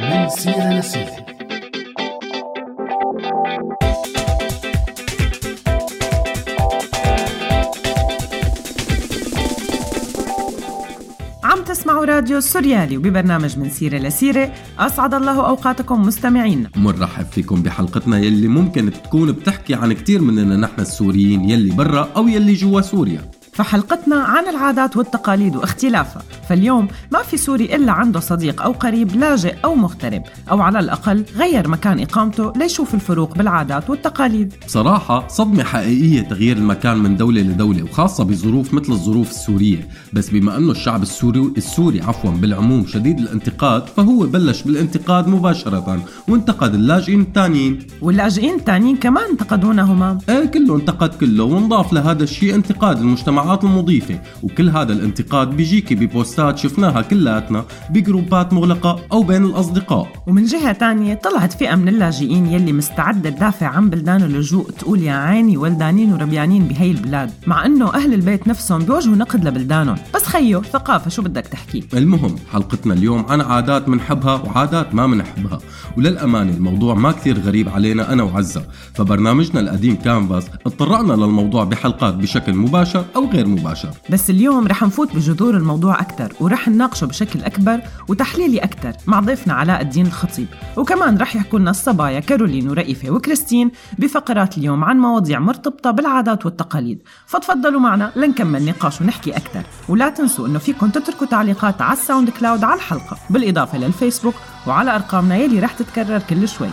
من سيرة لسيرة عم تسمعوا راديو سوريالي وببرنامج من سيرة لسيرة. أسعد الله أوقاتكم مستمعينا منرحب فيكم بحلقتنا يلي ممكن تكون بتحكي عن كتير مننا نحن السوريين يلي برا أو يلي جوا سوريا. فحلقتنا عن العادات والتقاليد واختلافها. فاليوم ما في سوري إلا عنده صديق أو قريب لاجئ أو مغترب أو على الأقل غير مكان إقامته ليشوف الفروق بالعادات والتقاليد. بصراحة صدمة حقيقية تغيير المكان من دولة لدولة وخاصة بظروف مثل الظروف السورية. بس بما أنه الشعب السوري السوري عفوا بالعموم شديد الانتقاد فهو بلش بالانتقاد مباشرة وانتقد اللاجئين الثانيين واللاجئين التانيين كمان انتقدونا همام إيه كله انتقد كله وانضاف لهذا الشيء انتقاد المجتمعات المضيفة. وكل هذا الانتقاد بيجيكي ببوستات شفناها كلاتنا بجروبات مغلقة أو بين الأصدقاء. ومن جهة تانية طلعت فئة من اللاجئين يلي مستعدة تدافع عن بلدان اللجوء. تقول يا عيني ولدانين وربيانين بهي البلاد. مع إنه أهل البيت نفسهم بيواجهوا نقد لبلدانهم. بس خيو ثقافة شو بدك تحكي؟ المهم حلقتنا اليوم عن عادات منحبها وعادات ما منحبها. وللأمانة الموضوع ما كثير غريب علينا أنا وعزة. فبرنامجنا القديم كانفاس تطرقنا للموضوع بحلقات بشكل مباشر أو غير مباشر. بس اليوم رح نفوت بجذور الموضوع أكثر ورح نناقشه بشكل أكبر وتحليلي أكثر مع ضيفنا علاء الدين الخطيب. وكمان رح يحكوا لنا الصبايا كارولين ورئيفة وكريستين بفقرات اليوم عن مواضيع مرتبطة بالعادات والتقاليد. فتفضلوا معنا لنكمل نقاش ونحكي أكثر ولا تنسوا أنه فيكم تتركوا تعليقات على الساوند كلاود على الحلقة بالإضافة للفيسبوك وعلى أرقامنا يلي رح تتكرر كل شوي.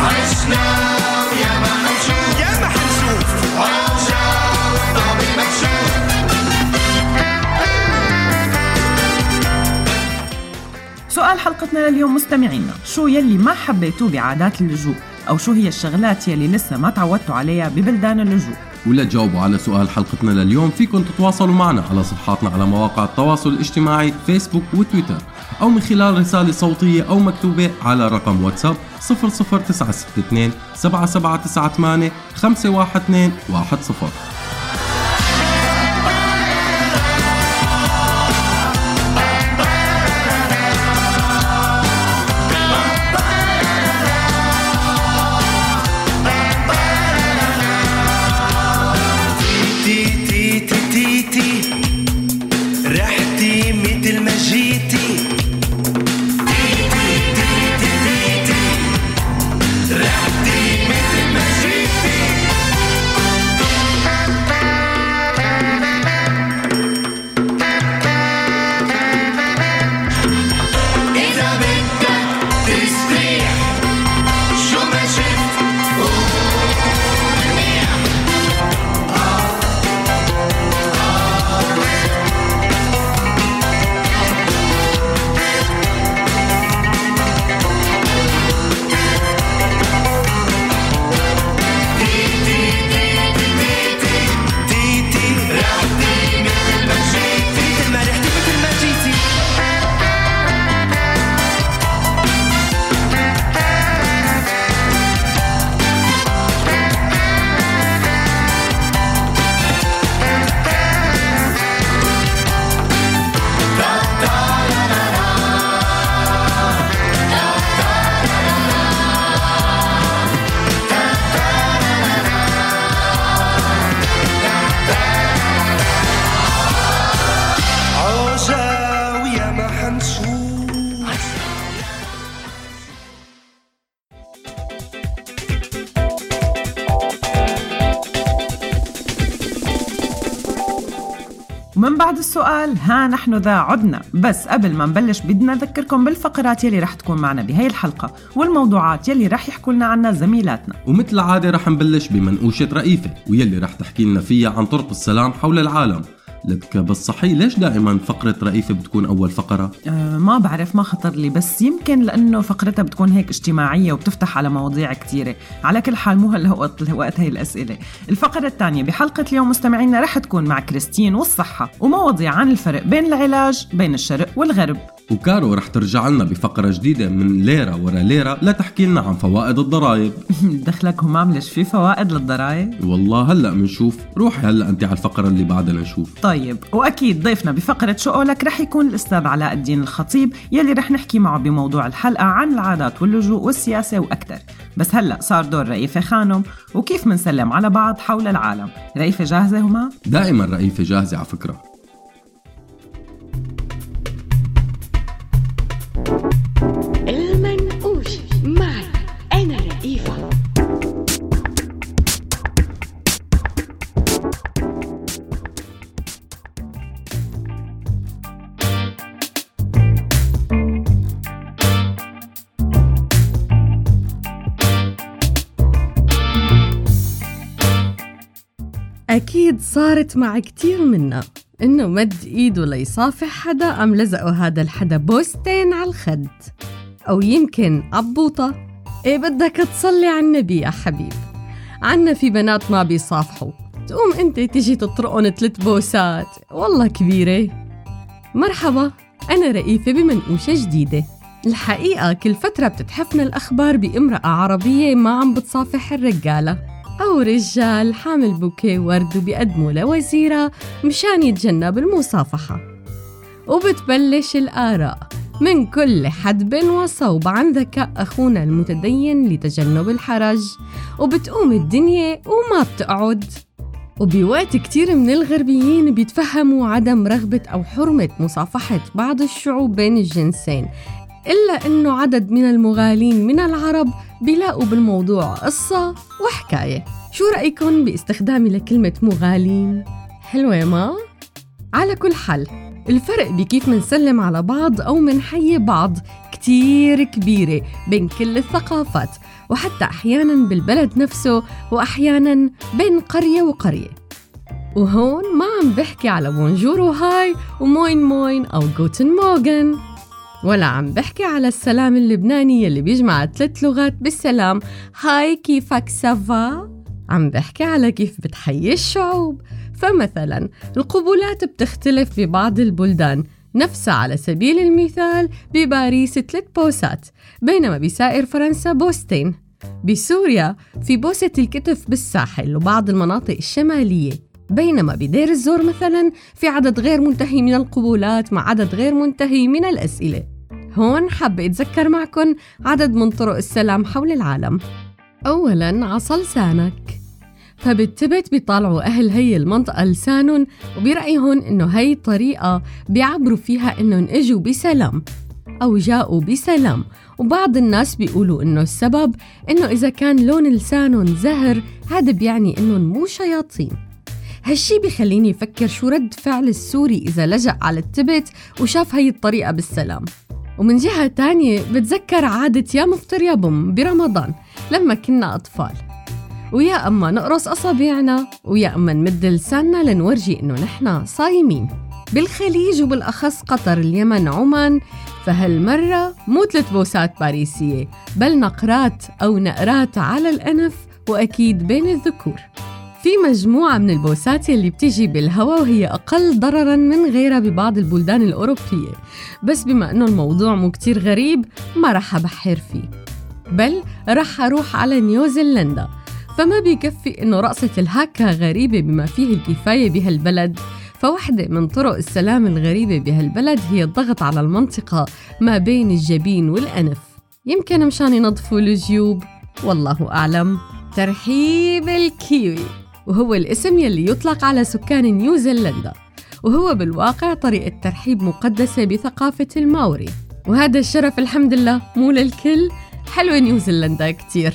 عشنا ما حنشوف يا ما حنشوف سؤال حلقتنا لليوم مستمعينا شو يلي ما حبيتوه بعادات اللجوء؟ أو شو هي الشغلات يلي لسه ما تعودتوا عليها ببلدان اللجوء؟ ولا تجاوبوا على سؤال حلقتنا لليوم فيكم تتواصلوا معنا على صفحاتنا على مواقع التواصل الاجتماعي فيسبوك وتويتر أو من خلال رسالة صوتية أو مكتوبة على رقم واتساب 00962 7798 512 10 ذا عدنا. بس قبل ما نبلش بدنا نذكركم بالفقرات يلي رح تكون معنا بهي الحلقة والموضوعات يلي رح يحكوا لنا عنها زميلاتنا. ومثل العادة رح نبلش بمنقوشة رئيفة ويلي رح تحكي لنا فيها عن طرق السلام حول العالم. لك بس صحيح ليش دائما فقرة رئيفة بتكون أول فقرة؟ أه ما بعرف ما خطر لي بس يمكن لأنه فقرتها بتكون هيك اجتماعية وبتفتح على مواضيع كتيرة. على كل حال مو هلا وقت وقت هي الأسئلة. الفقرة الثانية بحلقة اليوم مستمعينا رح تكون مع كريستين والصحة ومواضيع عن الفرق بين العلاج بين الشرق والغرب. وكارو رح ترجع لنا بفقرة جديدة من ليرة ورا ليرة لتحكي لنا عن فوائد الضرائب. دخلك همام ليش في فوائد للضرائب؟ والله هلأ بنشوف روحي هلأ أنت على الفقرة اللي بعدها نشوف طيب وأكيد ضيفنا بفقرة شو قولك رح يكون الأستاذ علاء الدين الخطيب. يلي رح نحكي معه بموضوع الحلقة عن العادات واللجوء والسياسة وأكثر بس هلأ صار دور رئيفه خانم وكيف منسلم على بعض حول العالم؟ رئيفه جاهزة هما؟ دائما رئيفة جاهزة على فكرة. أكيد صارت مع كتير منا إنه مد إيده ليصافح حدا أم لزقوا هذا الحدا بوستين على الخد. أو يمكن عبوطة. إيه بدك تصلي على النبي يا حبيب. عنا في بنات ما بيصافحوا. تقوم أنت تيجي تطرقن تلت بوسات. والله كبيرة. مرحبا أنا رئيفة بمنقوشة جديدة. الحقيقة كل فترة بتتحفنا الأخبار بامرأة عربية ما عم بتصافح الرجالة. أو رجال حامل بوكيه ورد وبيقدموا لوزيرة مشان يتجنب المصافحة. وبتبلش الآراء. من كل حدب وصوب عن ذكاء أخونا المتدين لتجنب الحرج. وبتقوم الدنيا وما بتقعد. وبوقت كتير من الغربيين بيتفهموا عدم رغبة أو حرمة مصافحة بعض الشعوب بين الجنسين. إلا أنه عدد من المغالين من العرب بيلاقوا بالموضوع قصة وحكاية شو رأيكم باستخدامي لكلمة مغالين؟ حلوة ما؟ على كل حال الفرق بكيف منسلم على بعض أو منحيي بعض كتير كبيرة بين كل الثقافات وحتى أحيانا بالبلد نفسه وأحيانا بين قرية وقرية وهون ما عم بحكي على بونجور وهاي وموين موين أو جوتن موغن ولا عم بحكي على السلام اللبناني يلي بيجمع ثلاث لغات بالسلام. hi كيفك ça va؟ عم بحكي على كيف بتحيي الشعوب. فمثلا القبولات بتختلف ببعض البلدان. نفسها على سبيل المثال بباريس ثلاث بوسات بينما بسائر فرنسا بوستين. بسوريا في بوسة الكتف بالساحل وبعض المناطق الشمالية. بينما بدير الزور مثلا في عدد غير منتهي من القبولات مع عدد غير منتهي من الأسئلة. هون حابة أتذكر معكم عدد من طرق السلام حول العالم. أولاً عصا لسانك فبالتبت بيطالعوا أهل هي المنطقة لسانهم وبرأيهم إنه هي الطريقة بيعبروا فيها إنهم إجوا بسلام أو جاءوا بسلام. وبعض الناس بيقولوا إنه السبب إنه إذا كان لون لسانهم زهر هذا بيعني إنهم مو شياطين. هالشي بخليني أفكر شو رد فعل السوري إذا لجأ على التبت وشاف هي الطريقة بالسلام. ومن جهة تانية بتذكر عادة يا مفطر يا بم برمضان لما كنا أطفال. ويا أما نقرص أصابعنا ويا أما نمد لساننا لنورجي إنه نحن صايمين. بالخليج وبالأخص قطر اليمن عمان فهالمرة مو ثلاث بوسات باريسية بل نقرات أو نقرات على الأنف وأكيد بين الذكور. في مجموعة من البوسات يلي بتيجي بالهواء وهي أقل ضرراً من غيرها ببعض البلدان الأوروبية. بس بما أنه الموضوع مو كتير غريب ما رح أبحر فيه. بل رح أروح على نيوزيلندا. فما بيكفي إنه رقصة الهاكا غريبة بما فيه الكفاية بهالبلد. فوحدة من طرق السلام الغريبة بهالبلد هي الضغط على المنطقة ما بين الجبين والأنف. يمكن مشان ينظفوا الجيوب. والله أعلم. ترحيب الكيوي. وهو الاسم يلي يطلق على سكان نيوزيلندا وهو بالواقع طريقة ترحيب مقدسة بثقافة الماوري وهذا الشرف الحمد لله مو للكل حلوة نيوزيلندا كتير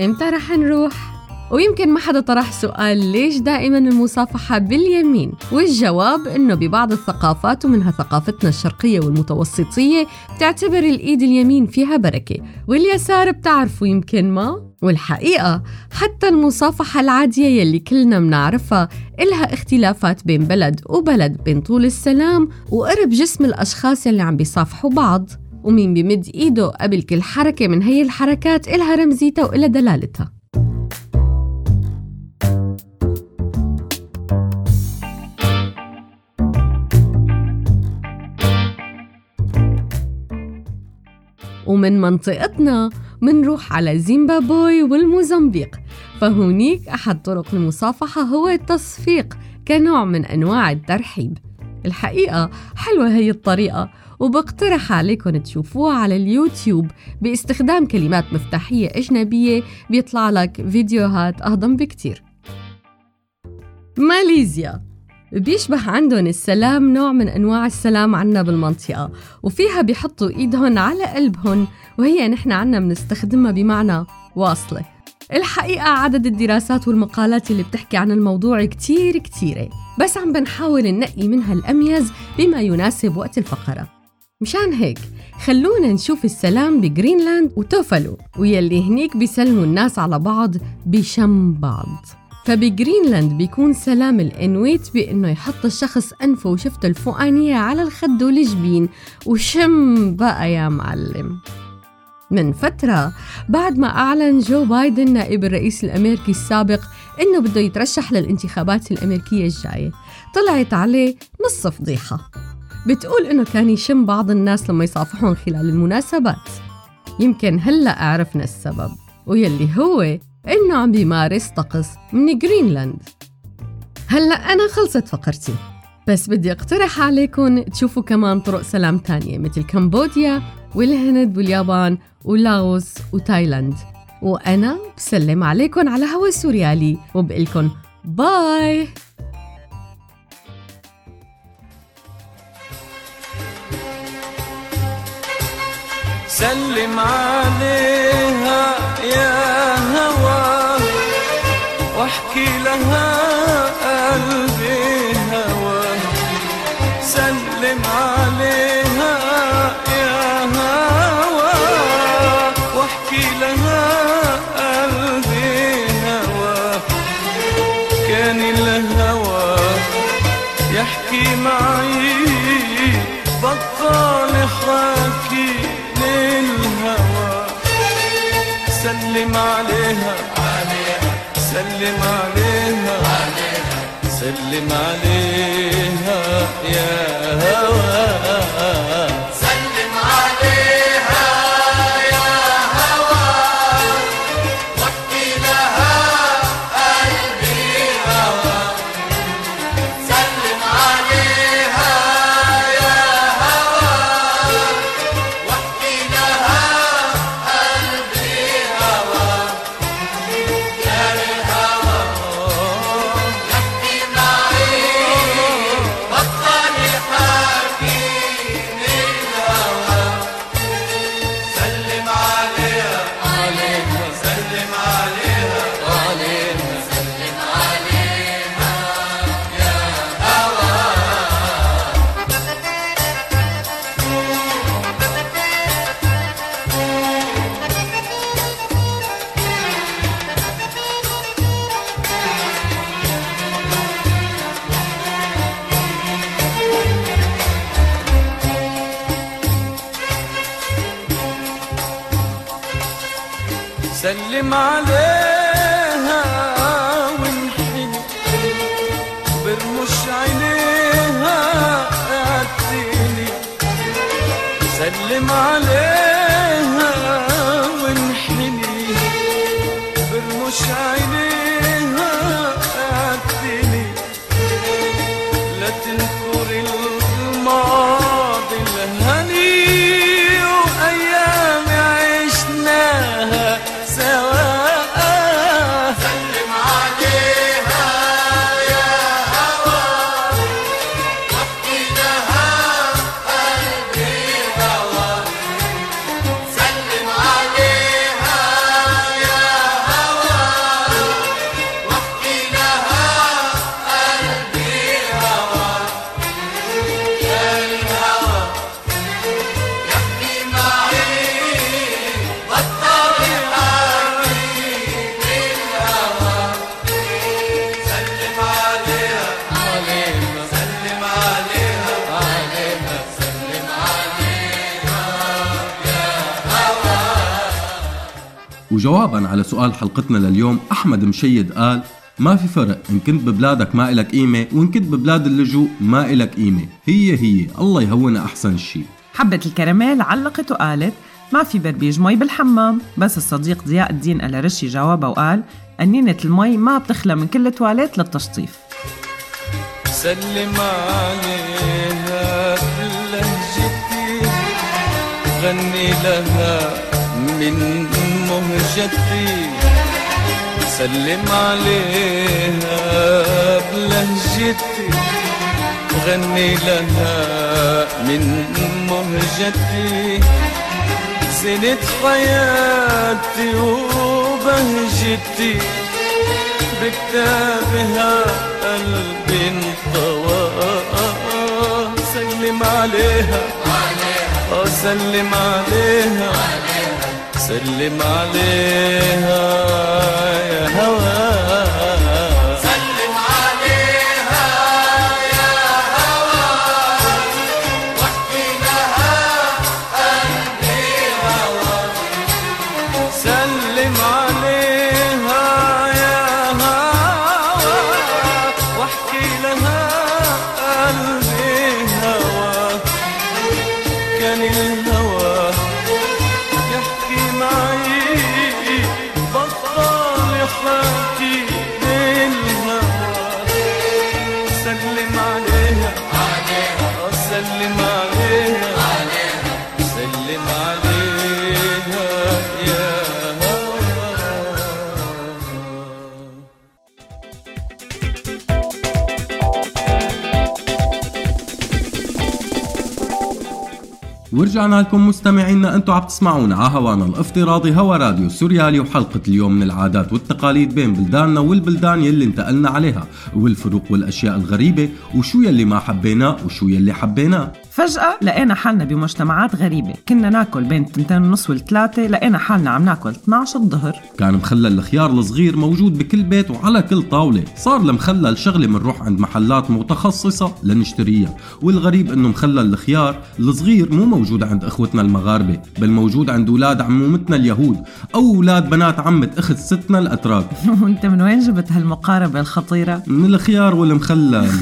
إمتى رح نروح؟ ويمكن ما حدا طرح سؤال ليش دائما المصافحة باليمين؟ والجواب إنه ببعض الثقافات ومنها ثقافتنا الشرقية والمتوسطية بتعتبر الإيد اليمين فيها بركة واليسار بتعرفوا يمكن ما؟ والحقيقة حتى المصافحة العادية يلي كلنا منعرفها إلها اختلافات بين بلد وبلد بين طول السلام وقرب جسم الأشخاص يلي عم بيصافحوا بعض. ومين بمد إيده قبل كل حركة من هي الحركات إلها رمزيتها وإلها دلالتها. ومن منطقتنا منروح على زيمبابوي والموزمبيق. فهونيك أحد طرق المصافحة هو التصفيق كنوع من أنواع الترحيب. الحقيقة حلوة هي الطريقة وبقترح عليكم تشوفوها على اليوتيوب باستخدام كلمات مفتاحية أجنبية بيطلع لك فيديوهات أهضم بكتير. ماليزيا بيشبه عندهم السلام نوع من أنواع السلام عنا بالمنطقة. وفيها بيحطوا إيدهم على قلبهم وهي نحن عنا بنستخدمها بمعنى واصلة. الحقيقة عدد الدراسات والمقالات اللي بتحكي عن الموضوع كتير كتيرة. بس عم بنحاول ننقي منها الأميز بما يناسب وقت الفقرة. مشان هيك خلونا نشوف السلام بجرينلاند وتوفالو ويلي هنيك بيسلموا الناس على بعض بشم بعض. فبجرينلاند بيكون سلام الإنويت بإنه يحط الشخص أنفه وشفته الفوقانية على الخد والجبين. وشم بقى يا معلم. من فترة بعد ما أعلن جو بايدن نائب الرئيس الأمريكي السابق إنه بده يترشح للانتخابات الأمريكية الجاية طلعت عليه نص فضيحة. بتقول إنه كان يشم بعض الناس لما يصافحون خلال المناسبات. يمكن هلأ عرفنا السبب. ويلي هو إنه عم بيمارس طقس من جرينلاند. هلأ أنا خلصت فقرتي بس بدي أقترح عليكم تشوفوا كمان طرق سلام تانية مثل كمبوديا والهند واليابان ولاوس وتايلاند. وأنا بسلم عليكم على هوا سوريالي وبقلكن bye. سلم عليها. يا هوا واحكي لها قلبي هوى. سلم عليها سلم عليها. سلم عليها يا سؤال حلقتنا لليوم. أحمد مشيد قال ما في فرق إن كنت ببلادك ما إلك قيمة وإن كنت ببلاد اللجوء ما إلك قيمة. هي هي الله يهونها أحسن شيء حبة الكراميل علقت وقالت ما في بربيش مي بالحمام. بس الصديق ضياء الدين الرشي جاوبها وقال قنينة المي ما بتخلى من كل تواليت للتشطيف. سلم عليها بلهجتي غني لها من مهجتي سلم عليها بلهجتي. غني لها من مهجتي. زينة حياتي وبهجتي. بكتابها قلبي انطوى. سلم عليها. آه سلم عليها. سلم عليها يا هوا ورجعنا لكم مستمعينا أنتم عم تسمعونا على هوانا الافتراضي هوا راديو سوريالي وحلقة اليوم من العادات والتقاليد بين بلداننا والبلدان يلي انتقلنا عليها والفروق والأشياء الغريبة وشو يلي ما حبيناه وشو يلي حبيناه. فجأة لقينا حالنا بمجتمعات غريبة. كنا ناكل بين التنتين ونص والثلاثة لقينا حالنا عم ناكل 12 الظهر. كان مخلل الخيار الصغير موجود بكل بيت وعلى كل طاولة. صار المخلل شغلة منروح عند محلات متخصصة لنشتريها. والغريب إنه مخلل الخيار الصغير مو موجود عند إخوتنا المغاربة بل موجود عند أولاد عمومتنا اليهود أو أولاد بنات عمة أخت ستنا الأتراك. وأنت من وين جبت هالمقاربة الخطيرة؟ من الخيار والمخلل.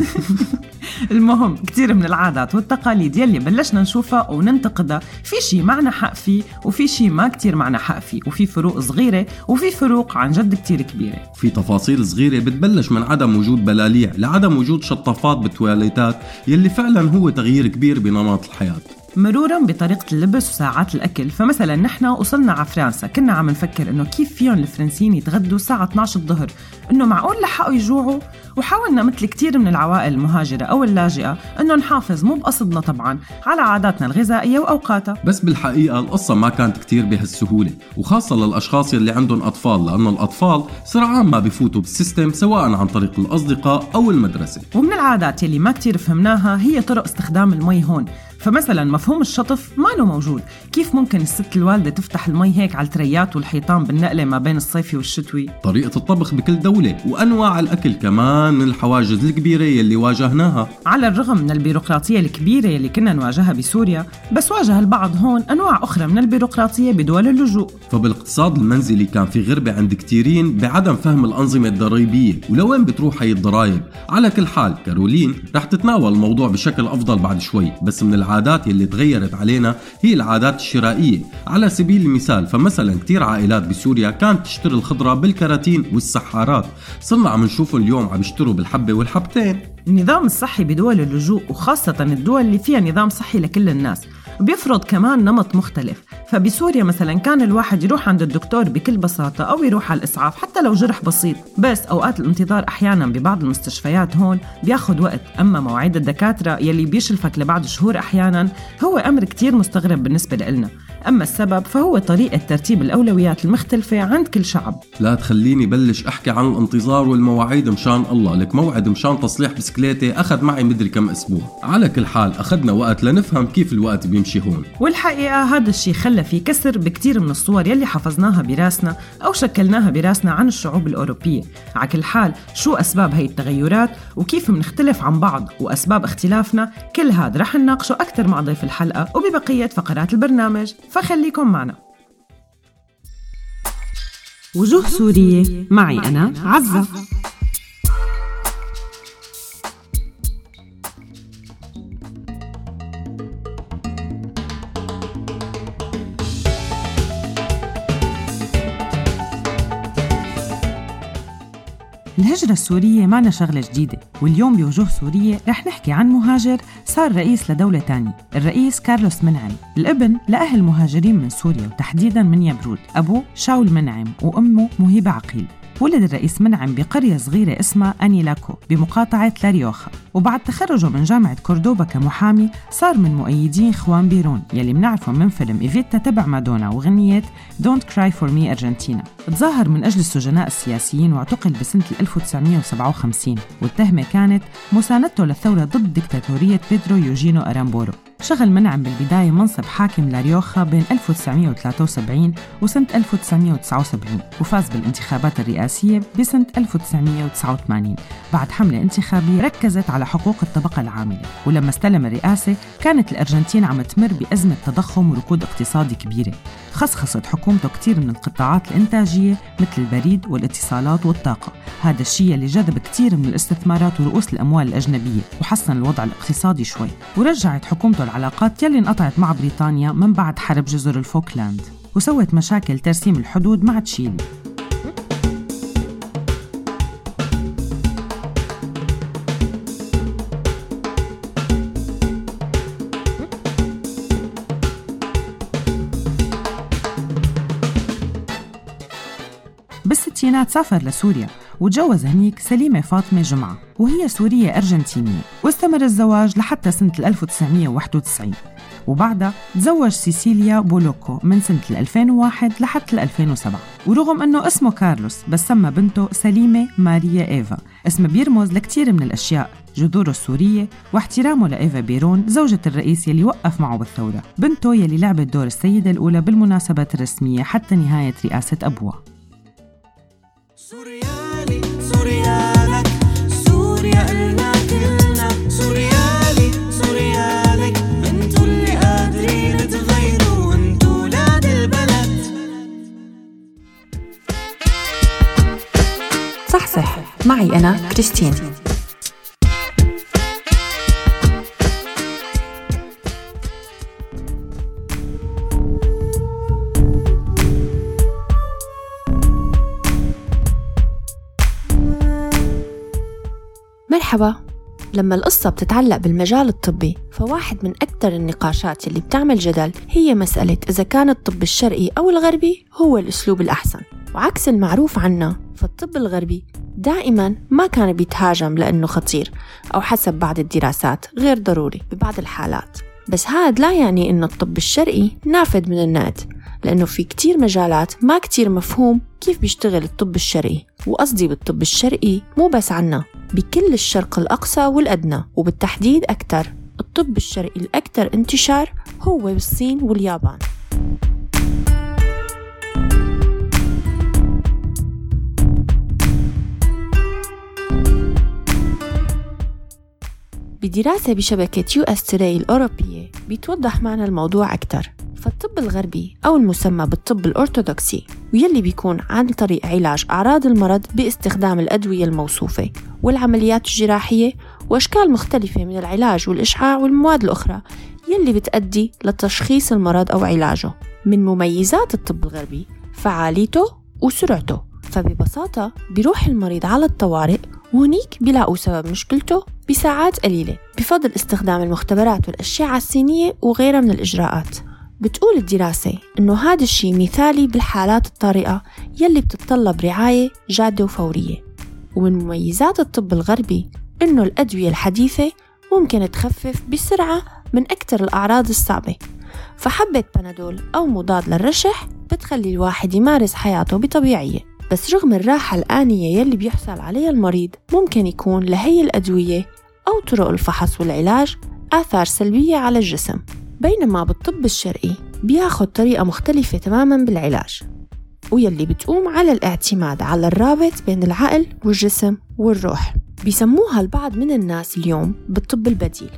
المهم كتير من العادات والتقاليد يلي بلشنا نشوفها وننتقدها في شي معنا حق فيه وفي شي ما كتير معنا حق فيه وفي فروق صغيرة وفي فروق عن جد كتير كبيرة. في تفاصيل صغيرة بتبلش من عدم وجود بلاليع لعدم وجود شطافات بالتواليتات يلي فعلا هو تغيير كبير بنمط الحياة. مرورا بطريقة اللبس وساعات الأكل. فمثلا نحن وصلنا على فرنسا كنا عم نفكر إنه كيف فيهم الفرنسيين يتغدوا الساعة 12 الظهر. إنه معقول لحقوا يجوعوا؟ وحاولنا مثل كتير من العوائل المهاجرة أو اللاجئة إنه نحافظ مو بقصدنا طبعا على عاداتنا الغذائية وأوقاتها. بس بالحقيقة القصة ما كانت كتير بهالسهولة وخاصة للأشخاص يلي عندهم أطفال لأنه الأطفال سرعان ما بفوتوا بالسيستم سواء عن طريق الأصدقاء أو المدرسة. ومن العادات يلي ما كتير فهمناها هي طرق استخدام المي هون. فمثلا مفهوم الشطف ما له موجود. كيف ممكن الست الوالدة تفتح المي هيك على التريات والحيطان بالنقلة ما بين الصيفي والشتوي؟ طريقة الطبخ بكل دولة وأنواع الأكل كمان من الحواجز الكبيرة يلي واجهناها. على الرغم من البيروقراطية الكبيرة يلي كنا نواجهها بسوريا بس واجه البعض هون أنواع أخرى من البيروقراطية بدول اللجوء. فبالاقتصاد المنزلي كان في غربة عند كتيرين بعدم فهم الأنظمة الضريبية. ولوين بتروح هي الضرايب على كل حال كارولين رح تتناول الموضوع بشكل أفضل بعد شوي بس من العادات يلي تغيرت علينا هي العادات الشرائية. على سبيل المثال فمثلا كتير عائلات بسوريا كانت تشتري الخضرة بالكراتين والسحارات. صرنا عم نشوفهم اليوم عم يشتروا بالحبة والحبتين. النظام الصحي بدول اللجوء وخاصة الدول اللي فيها نظام صحي لكل الناس. بيفرض كمان نمط مختلف. فبسوريا مثلا كان الواحد يروح عند الدكتور بكل بساطة أو يروح على الإسعاف حتى لو جرح بسيط. بس أوقات الانتظار أحيانا ببعض المستشفيات هون بياخد وقت. أما مواعيد الدكاترة يلي بيشلفك لبعد شهور أحيانا هو أمر كتير مستغرب بالنسبة لنا أما السبب فهو طريقة ترتيب الأولويات المختلفة عند كل شعب. لا تخليني بلش أحكي عن الانتظار والمواعيد مشان الله. لك موعد مشان تصليح بسكليتي أخذ معي مدري كم أسبوع. على كل حال أخذنا وقت لنفهم كيف الوقت بيمشي هون. والحقيقة هذا الشيء خلى في كسر بكتير من الصور يلي حفظناها براسنا أو شكلناها براسنا عن الشعوب الأوروبية. على كل حال شو أسباب هي التغيرات وكيف منختلف عن بعض وأسباب اختلافنا؟ كل هذا رح نناقشه أكثر مع ضيف الحلقة وببقية فقرات البرنامج. فخليكم معنا. وجوه سورية معي أنا عزة. الهجرة السورية معنا شغلة جديدة واليوم بوجوه سورية رح نحكي عن مهاجر صار رئيس لدولة تانية الرئيس كارلوس منعم. الابن لأهل مهاجرين من سوريا وتحديدا من يبرود أبوه شاول منعم وأمه مهيبة عقيل. ولد الرئيس منعم بقرية صغيرة اسمها أنيلاكو بمقاطعة لاريوخا وبعد تخرجه من جامعة كوردوبا كمحامي صار من مؤيدين خوان بيرون يلي منعرفه من فيلم إيفيتا تبع مادونا وغنية Don't Cry For Me أرجنتينا. تظاهر من أجل السجناء السياسيين واعتقل بسنة 1957 والتهمة كانت مساندته للثورة ضد دكتاتورية بيدرو يوجينو أرامبورو. شغل منعم بالبداية منصب حاكم لاريوخا بين 1973 وسنة 1979 وفاز بالانتخابات الرئاسية بسنة 1989 بعد حملة انتخابية ركزت على حقوق الطبقة العاملة ولما استلم الرئاسة كانت الأرجنتين عم تمر بأزمة تضخم وركود اقتصادي كبيرة. خصخصت حكومته كتير من القطاعات الإنتاجية مثل البريد والاتصالات والطاقة. هذا الشيء اللي جذب كتير من الاستثمارات ورؤوس الأموال الأجنبية وحسن الوضع الاقتصادي شوي. ورجعت حكومته العلاقات يلي انقطعت مع بريطانيا من بعد حرب جزر الفوكلاند وسوت مشاكل ترسيم الحدود مع تشيلي بالستينات سافر لسوريا وتجوز هنيك سليمة فاطمة جمعة وهي سورية أرجنتينية واستمر الزواج لحتى سنة 1991 وبعدها تزوج سيسيليا بولوكو من سنة 2001 لحتى 2007 ورغم أنه اسمه كارلوس بس سمى بنته سليمة ماريا إيفا. اسم بيرمز لكتير من الأشياء جذوره السورية واحترامه لإيفا بيرون زوجة الرئيس يلي وقف معه بالثورة. بنته يلي لعبت دور السيدة الأولى بالمناسبات الرسمية حتى نهاية رئاسة أبوها. سوريالي سوريالك سوريا إلنا كلنا. سوريالي سوريالك انتو اللي قادرين تغيروا انتو ولاد البلد. معي أنا كريستين. مرحبا. لما القصة بتتعلق بالمجال الطبي فواحد من أكثر النقاشات اللي بتعمل جدل هي مسألة إذا كان الطب الشرقي أو الغربي هو الأسلوب الأحسن. وعكس المعروف عنا فالطب الغربي دائما ما كان بيتهاجم لأنه خطير أو حسب بعض الدراسات غير ضروري ببعض الحالات. بس هاد لا يعني إنه الطب الشرقي نافذ من النقد لأنه في كتير مجالات ما كتير مفهوم كيف بيشتغل الطب الشرقي. وقصدي بالطب الشرقي مو بس عنا. بكل الشرق الأقصى والأدنى وبالتحديد أكثر. الطب الشرقي الأكثر انتشار هو بالصين واليابان. بدراسة بشبكة يو اس الأوروبية بيتوضح معنا الموضوع أكثر فالطب الغربي أو المسمى بالطب الأرثوذكسي ويلي بيكون عن طريق علاج أعراض المرض باستخدام الأدوية الموصوفة والعمليات الجراحية وأشكال مختلفة من العلاج والإشعاع والمواد الأخرى يلي بتأدي لتشخيص المرض أو علاجه. من مميزات الطب الغربي فعاليته وسرعته. فببساطة بيروح المريض على الطوارئ وهنيك بيلاقوا سبب مشكلته بساعات قليلة بفضل استخدام المختبرات والأشعة السينية وغيرها من الإجراءات. بتقول الدراسة إنه هذا الشيء مثالي بالحالات الطارئة يلي بتتطلب رعاية جادة وفورية. ومن مميزات الطب الغربي إنه الأدوية الحديثة ممكن تخفف بسرعة من أكثر الأعراض الصعبة. فحبة بنادول أو مضاد للرشح بتخلي الواحد يمارس حياته بطبيعية. بس رغم الراحة الآنية يلي بيحصل عليها المريض ممكن يكون لهي الأدوية أو طرق الفحص والعلاج آثار سلبية على الجسم. بينما بالطب الشرقي بياخد طريقة مختلفة تماما بالعلاج ويلي بتقوم على الاعتماد على الرابط بين العقل والجسم والروح. بيسموها البعض من الناس اليوم بالطب البديل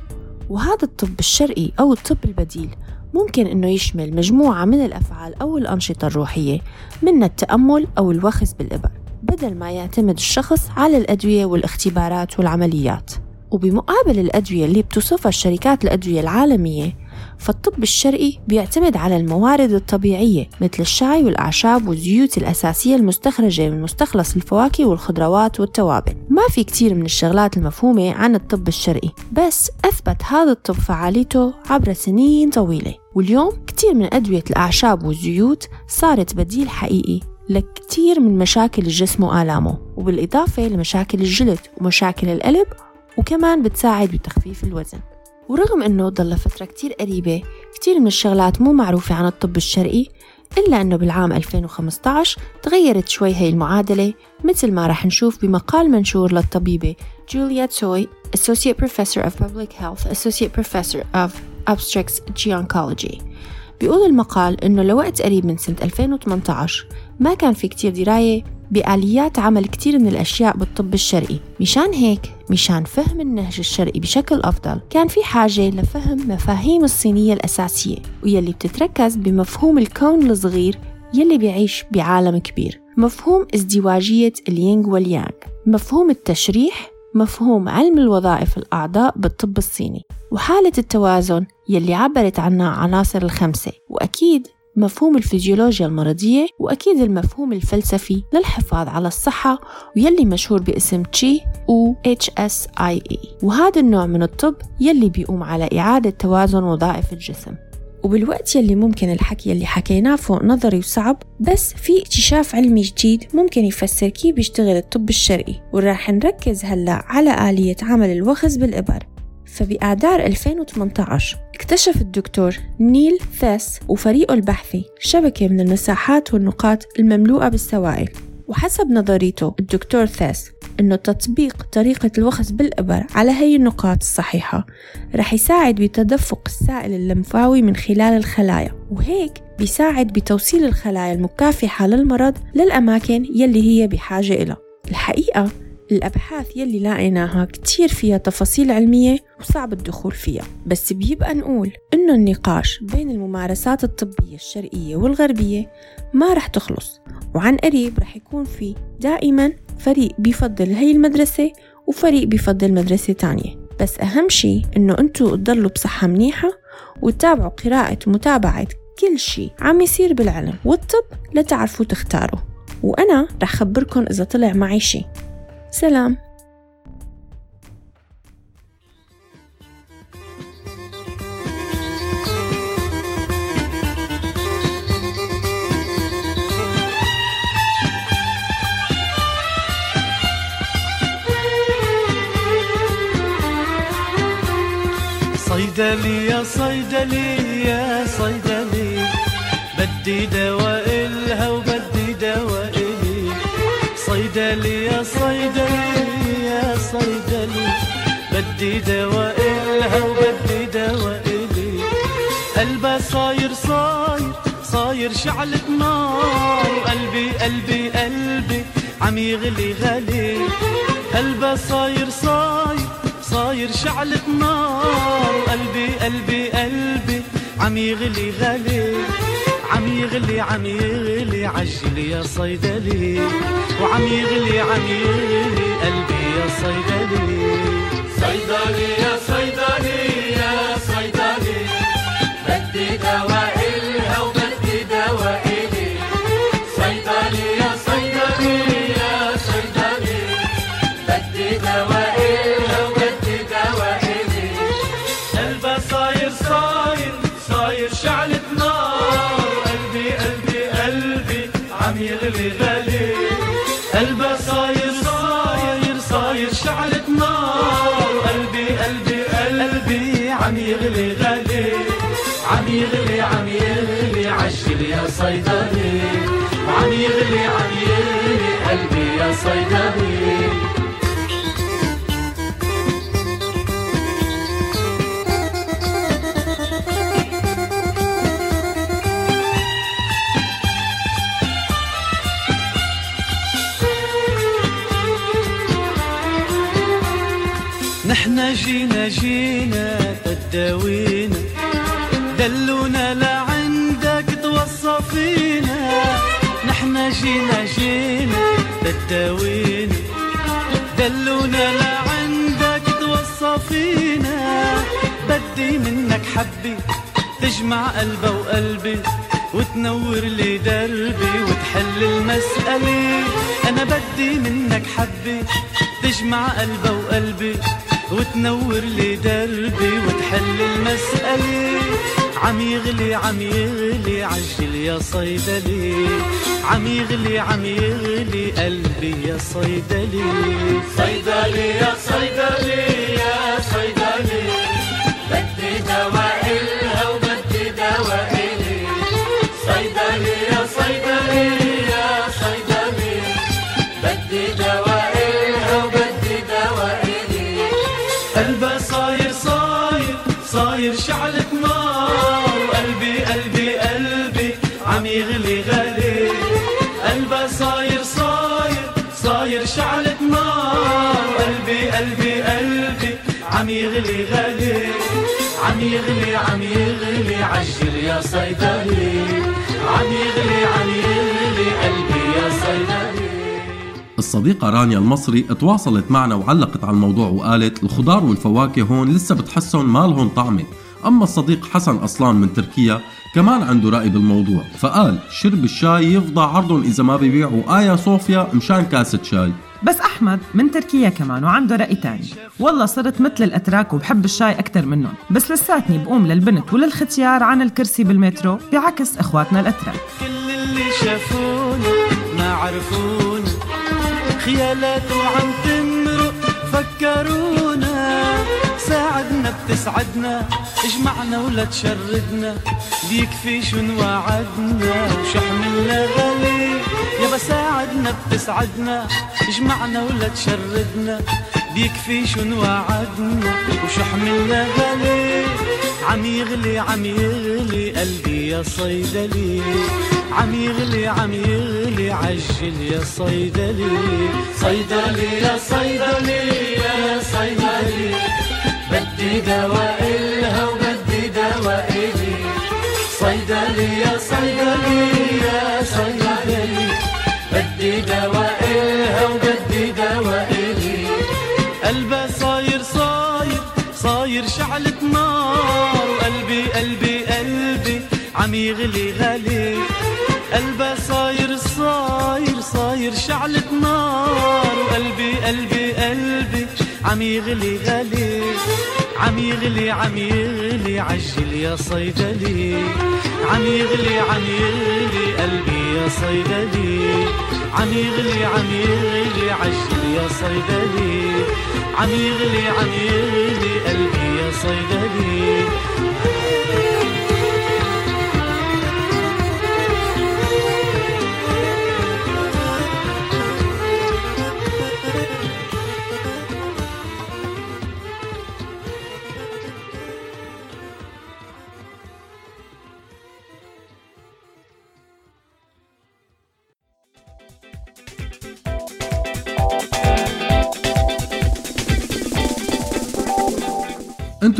وهذا الطب الشرقي أو الطب البديل ممكن إنه يشمل مجموعة من الأفعال أو الأنشطة الروحية من التأمل أو الوخز بالإبر بدل ما يعتمد الشخص على الأدوية والاختبارات والعمليات. وبمقابل الأدوية اللي بتوصفها الشركات الأدوية العالمية فالطب الشرقي بيعتمد على الموارد الطبيعية مثل الشاي والأعشاب والزيوت الأساسية المستخرجة من مستخلص الفواكه والخضروات والتوابل. ما في كتير من الشغلات المفهومة عن الطب الشرقي بس أثبت هذا الطب فعاليته عبر سنين طويلة. واليوم كتير من أدوية الأعشاب والزيوت صارت بديل حقيقي لكتير من مشاكل الجسم وآلامه وبالإضافة لمشاكل الجلد ومشاكل القلب وكمان بتساعد بتخفيف الوزن. ورغم إنه ضل فترة كتير قريبة كتير من الشغلات مو معروفة عن الطب الشرقي إلا أنه بالعام 2015 تغيرت شوي هي المعادلة مثل ما رح نشوف بمقال منشور للطبيبة جوليا توي Associate Professor of Public Health Associate Professor of Obstetrics Gynecology. بيقول المقال إنه لوقت قريب من سنة 2018 ما كان في كتير دراية بآليات عمل كتير من الأشياء بالطب الشرقي. مشان هيك مشان فهم النهج الشرقي بشكل أفضل كان في حاجة لفهم مفاهيم الصينية الأساسية ويلي بتتركز بمفهوم الكون الصغير يلي بيعيش بعالم كبير. مفهوم ازدواجية اليانغ واليانغ. مفهوم التشريح. مفهوم علم الوظائف الأعضاء بالطب الصيني. وحالة التوازن يلي عبرت عنها عناصر الخمسة. وأكيد مفهوم الفيزيولوجيا المرضية وأكيد المفهوم الفلسفي للحفاظ على الصحة ويلي مشهور باسم تشي و HSIE وهذا النوع من الطب يلي بيقوم على إعادة توازن وظائف الجسم. وبالوقت يلي ممكن الحكي يلي حكيناه فوق نظري وصعب بس في اكتشاف علمي جديد ممكن يفسر كيف بيشتغل الطب الشرقي. وراح نركز هلأ على آلية عمل الوخز بالإبر. فبآذار 2018 اكتشف الدكتور نيل ثاس وفريقه البحثي شبكة من المساحات والنقاط المملوءة بالسوائل. وحسب نظريته الدكتور ثاس إنه تطبيق طريقة الوخز بالإبر على هي النقاط الصحيحة رح يساعد بتدفق السائل اللمفاوي من خلال الخلايا وهيك بيساعد بتوصيل الخلايا المكافحة للمرض للأماكن يلي هي بحاجة إلها. الحقيقة الأبحاث يلي لاقيناها كتير فيها تفاصيل علمية وصعب الدخول فيها بس بيبقى نقول إنه النقاش بين الممارسات الطبية الشرقية والغربية ما رح تخلص وعن قريب رح يكون في دائما فريق بيفضل هي المدرسة وفريق بيفضل مدرسة تانية. بس أهم شي إنه أنتوا تضلوا بصحة منيحة وتتابعوا قراءة ومتابعة كل شي عم يصير بالعلم والطب لتعرفوا تختاروا. وأنا رح خبركن إذا طلع معي شي. سلام. صيدلي يا صيدلي يا صيدلي بدي دواء إلها وبدي دواء صيدلي يا صيدلي يا صيدلي. بدي دواء إلها وبدي دواء إلي قلبها صاير صاير صاير شعلة نار قلبي قلبي قلبي عم يغلي غلي. قلبها صاير صاير صاير شعلة نار قلبي قلبي قلبي عم يغلي غلي. عم يغلي عم يغلي عجلي يا صيدلي وعم يغلي عم يغلي قلبي يا صيدلي صيدلي يا صيدلي يا صيدلي بدي دواء صيدلي وعم يغلي عم يغلي قلبي يا صيدلي. نحنا جينا جينا تداوينا جينا جينا تداوينا. دلونا لعندك توصى فينا بدي منك حبي تجمع قلبه وقلبي وتنور لي دربي وتحل المسألة. أنا بدي منك حبي تجمع قلبه وقلبي وتنور لي دربي وتحل المسألة. عم يغلي عم يغلي عجل يا صيدلي. عم يغلي عم يغلي قلبي يا صيدلي. صيدلي يا صيدلي يا صيدلي. بدي دواء يغلي غلي عم يغلي عم يغلي عجل يا صيدلي. عم يغلي عم يغلي قلبي يا صيدلي. الصديقة رانيا المصري تواصلت معنا وعلقت على الموضوع وقالت الخضار والفواكه هون لسه بتحسهم ما لهم طعمة. أما الصديق حسن أصلان من تركيا كمان عنده رأي بالموضوع فقال شرب الشاي يفضى عرضهم إذا ما بيبيعوا. آيا صوفيا مشان كاسة شاي. بس أحمد من تركيا كمان وعنده رأي تاني. والله صرت مثل الأتراك وبحب الشاي أكتر منهم. بس لساتني بقوم للبنت وللختيار عن الكرسي بالمترو بعكس إخواتنا الأتراك. كل اللي شافونا ما عرفونا. خيالاته عم تمرق فكرونا. ساعدنا بتسعدنا اجمعنا ولا تشردنا. بيكفي شو نوعدنا وشو حملنا غالي. يابا ساعدنا بتسعدنا اجمعنا ولا تشردنا. بيكفي شو نوعدنا وشو حملنا غالي عم يغلي عم يغلي قلبي يا صيدلي. عم يغلي عم يغلي عجل يا صيدلي. صيدلي يا صيدلي يا صيدلي. بدي دواء إلها وبدي دواء إلي صيدلي يا صيدلي يا صيدلي. بدي دواء إلها وبدي دواء إلي قلبها صاير صاير صاير شعلة نار وقلبي قلبي قلبي عم يغلي غلي. قلبها صاير صاير صاير شعلة نار وقلبي قلبي قلبي عم يغلي غلي. عم يغلي عم يغلي عجل يا صيدلي. عم يغلي عم يغلي قلبي يا صيدلي. عم يغلي عم يغلي عجل يا صيدلي. عم يغلي عم يغلي قلبي يا صيدلي.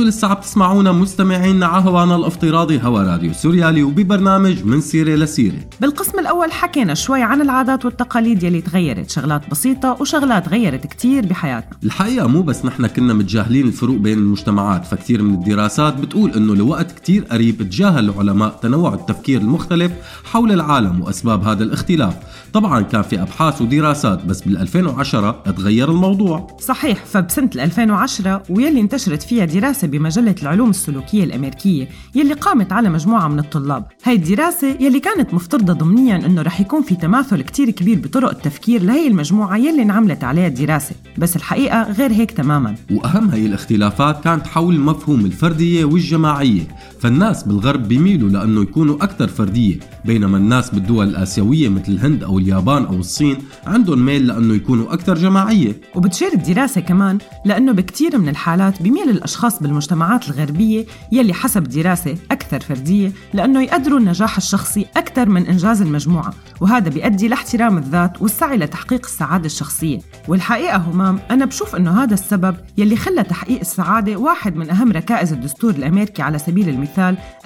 أنتوا لسه عم تسمعونا مستمعينا على هوانا الافتراضي. هوا راديو سوريالي وببرنامج من سيرة لسيرة. بالقسم الأول حكينا شوي عن العادات والتقاليد يلي تغيرت شغلات بسيطة وشغلات غيرت كتير بحياتنا. الحقيقة مو بس نحن كنا متجاهلين الفروق بين المجتمعات فكتير من الدراسات بتقول إنه لوقت كتير قريب تجاهل العلماء تنوع التفكير المختلف حول العالم وأسباب هذا الاختلاف. طبعا كان في أبحاث ودراسات بس بال 2010 تغير الموضوع. صحيح فبسنة 2010 ويلي انتشرت فيها دراسة بمجلة العلوم السلوكية الأمريكية يلي قامت على مجموعة من الطلاب. هاي الدراسة يلي كانت مفترضة ضمنيا أنه رح يكون في تماثل كتير كبير بطرق التفكير لهي المجموعة يلي انعملت عليها الدراسة. بس الحقيقة غير هيك تماما. وأهم هي الاختلافات كانت حول مفهوم الفردية والجماعية. فالناس بالغرب بيميلوا لأنه يكونوا أكثر فردية بينما الناس بالدول الآسيوية مثل الهند أو اليابان أو الصين عندهم ميل لأنه يكونوا أكثر جماعية. وبتشير الدراسة كمان لأنه بكتير من الحالات بيميل الأشخاص بالمجتمعات الغربية يلي حسب دراسة أكثر فردية لأنه يقدروا النجاح الشخصي أكثر من إنجاز المجموعة وهذا بيؤدي لاحترام الذات والسعي لتحقيق السعادة الشخصية. والحقيقة همام أنا بشوف أنه هذا السبب يلي خلى تحقيق السعادة واحد من أهم ركائز الدستور الأمريكي على سبيل المثال.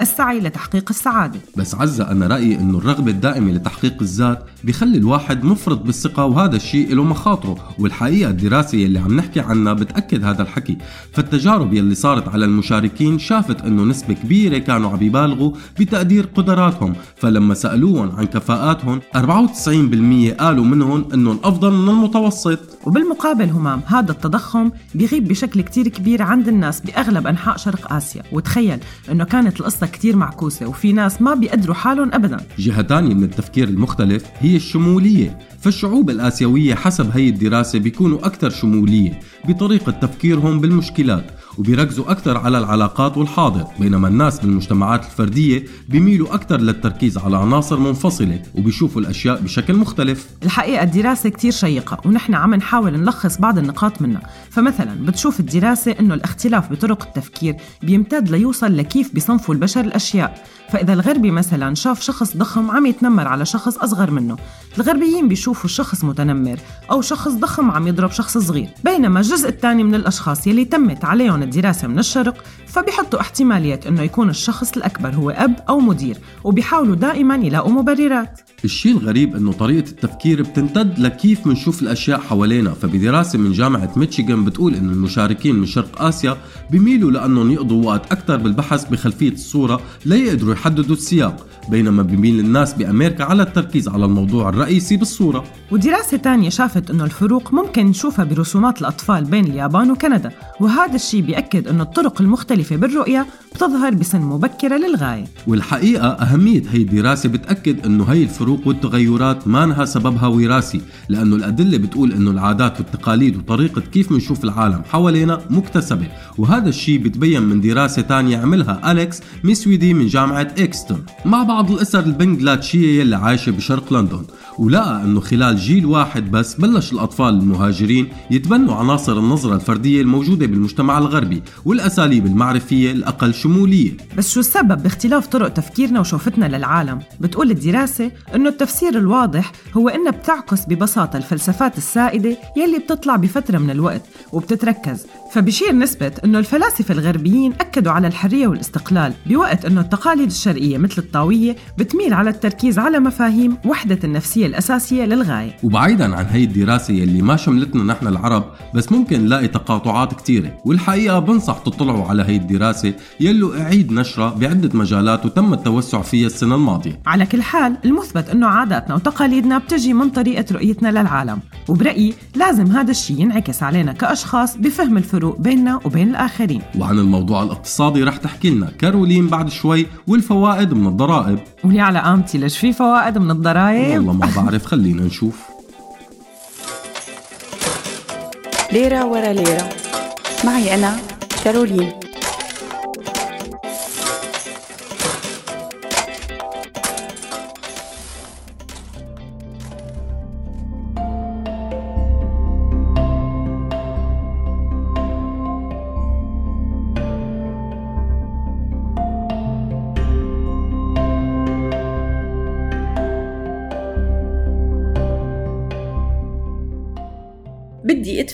السعي لتحقيق السعادة. بس عزة أنا رأيي إنه الرغبة الدائمة لتحقيق الذات بيخلي الواحد مفرط بالثقة وهذا الشيء له مخاطره. والحقيقة الدراسة يلي عم نحكي عنها بتأكد هذا الحكي. فالتجارب يلي صارت على المشاركين شافت إنه نسبة كبيرة كانوا عم يبالغوا بتقدير قدراتهم. فلما سألوهم عن كفاءاتهم 94% قالوا منهم إنه الأفضل من المتوسط. وبالمقابل همام هذا التضخم بيغيب بشكل كتير كبير عند الناس بأغلب أنحاء شرق آسيا. وتخيل أنه كانت القصة كتير معكوسة وفي ناس ما بيقدروا حالهم أبدا. جهة تانية من التفكير المختلف هي الشمولية. فالشعوب الآسيوية حسب هي الدراسة بيكونوا أكثر شمولية بطريقة تفكيرهم بالمشكلات. وبيركزوا أكثر على العلاقات والحاضر بينما الناس بالمجتمعات الفردية بيميلوا أكثر للتركيز على عناصر منفصلة وبيشوفوا الأشياء بشكل مختلف. الحقيقة الدراسة كتير شيقة ونحن عم نحاول نلخص بعض النقاط منها. فمثلا بتشوف الدراسة أنه الاختلاف بطرق التفكير بيمتد ليوصل لكيف بيصنفوا البشر الأشياء. فإذا الغربي مثلا شاف شخص ضخم عم يتنمر على شخص أصغر منه. الغربيين بيشوفوا الشخص متنمر أو شخص ضخم عم يضرب شخص صغير. بينما الجزء الثاني من الأشخاص يلي تمت عليهم الدراسة من الشرق فبيحطوا احتمالية أنه يكون الشخص الأكبر هو أب أو مدير وبيحاولوا دائما يلاقوا مبررات. الشيء الغريب إنه طريقة التفكير بتمتد لكيف منشوف الأشياء حوالينا فبدراسة من جامعة ميشيغان بتقول إنه المشاركين من شرق آسيا بيميلوا لأنهم يقضوا وقت أكثر بالبحث بخلفية الصورة ليقدروا يحددوا السياق بينما بيميل الناس بأمريكا على التركيز على الموضوع الرئيسي بالصورة. ودراسة تانية شافت أنه الفروق ممكن نشوفها برسومات الأطفال بين اليابان وكندا وهذا الشيء بيأكد أنه الطرق المختلفة بالرؤية بتظهر بسن مبكرة للغاية. والحقيقة أهمية هي الدراسة بتأكد أنه هي الفروق والتغيرات ما انها سببها وراثي لأنه الأدلة بتقول أنه العادات والتقاليد وطريقة كيف منشوف العالم حوالينا مكتسبة وهذا الشيء بتبين من دراسة تانية عملها أليكس ميسويدي من جامعة إكستون. مع بعض الأسر البنغلاديشية يلي عايشة بشرق لندن ولقى أنه خلال جيل واحد بس بلش الأطفال المهاجرين يتبنوا عناصر النظرة الفردية الموجودة بالمجتمع الغربي والأساليب المعرفية الأقل شمولية بس شو السبب باختلاف طرق تفكيرنا وشوفتنا للعالم؟ بتقول الدراسة إنه التفسير الواضح هو إنها بتعكس ببساطة الفلسفات السائدة يلي بتطلع بفترة من الوقت وبتتركز فبشير نسبة إنه الفلاسفة الغربيين أكدوا على الحرية والاستقلال بوقت إنه التقاليد الشرقية مثل الطاوية بتميل على التركيز على مفاهيم وحدة النفسية الأساسية للغاية. وبعيدا عن هي الدراسة يلي ما شملتنا نحن العرب بس ممكن نلاقي تقاطعات كتيرة. والحقيقة بنصح تطلعوا على هي الدراسة يلو أعيد نشرها بعدة مجالات وتم التوسع فيها السنة الماضية. على كل حال المثبت إنه عاداتنا وتقاليدنا بتجي من طريقة رؤيتنا للعالم. وبرأيي لازم هذا الشيء ينعكس علينا كأشخاص بفهم الفروق بيننا وبين الآخرين. وعن الموضوع الاقتصادي رح تحكي لنا كارولين بعد شوي والفوائد من الضرائب. ولي على قامتي ليش في فوائد من الضرائب؟ والله ما بعرف خلينا نشوف. ليرة ورا ليرة معي أنا كارولين.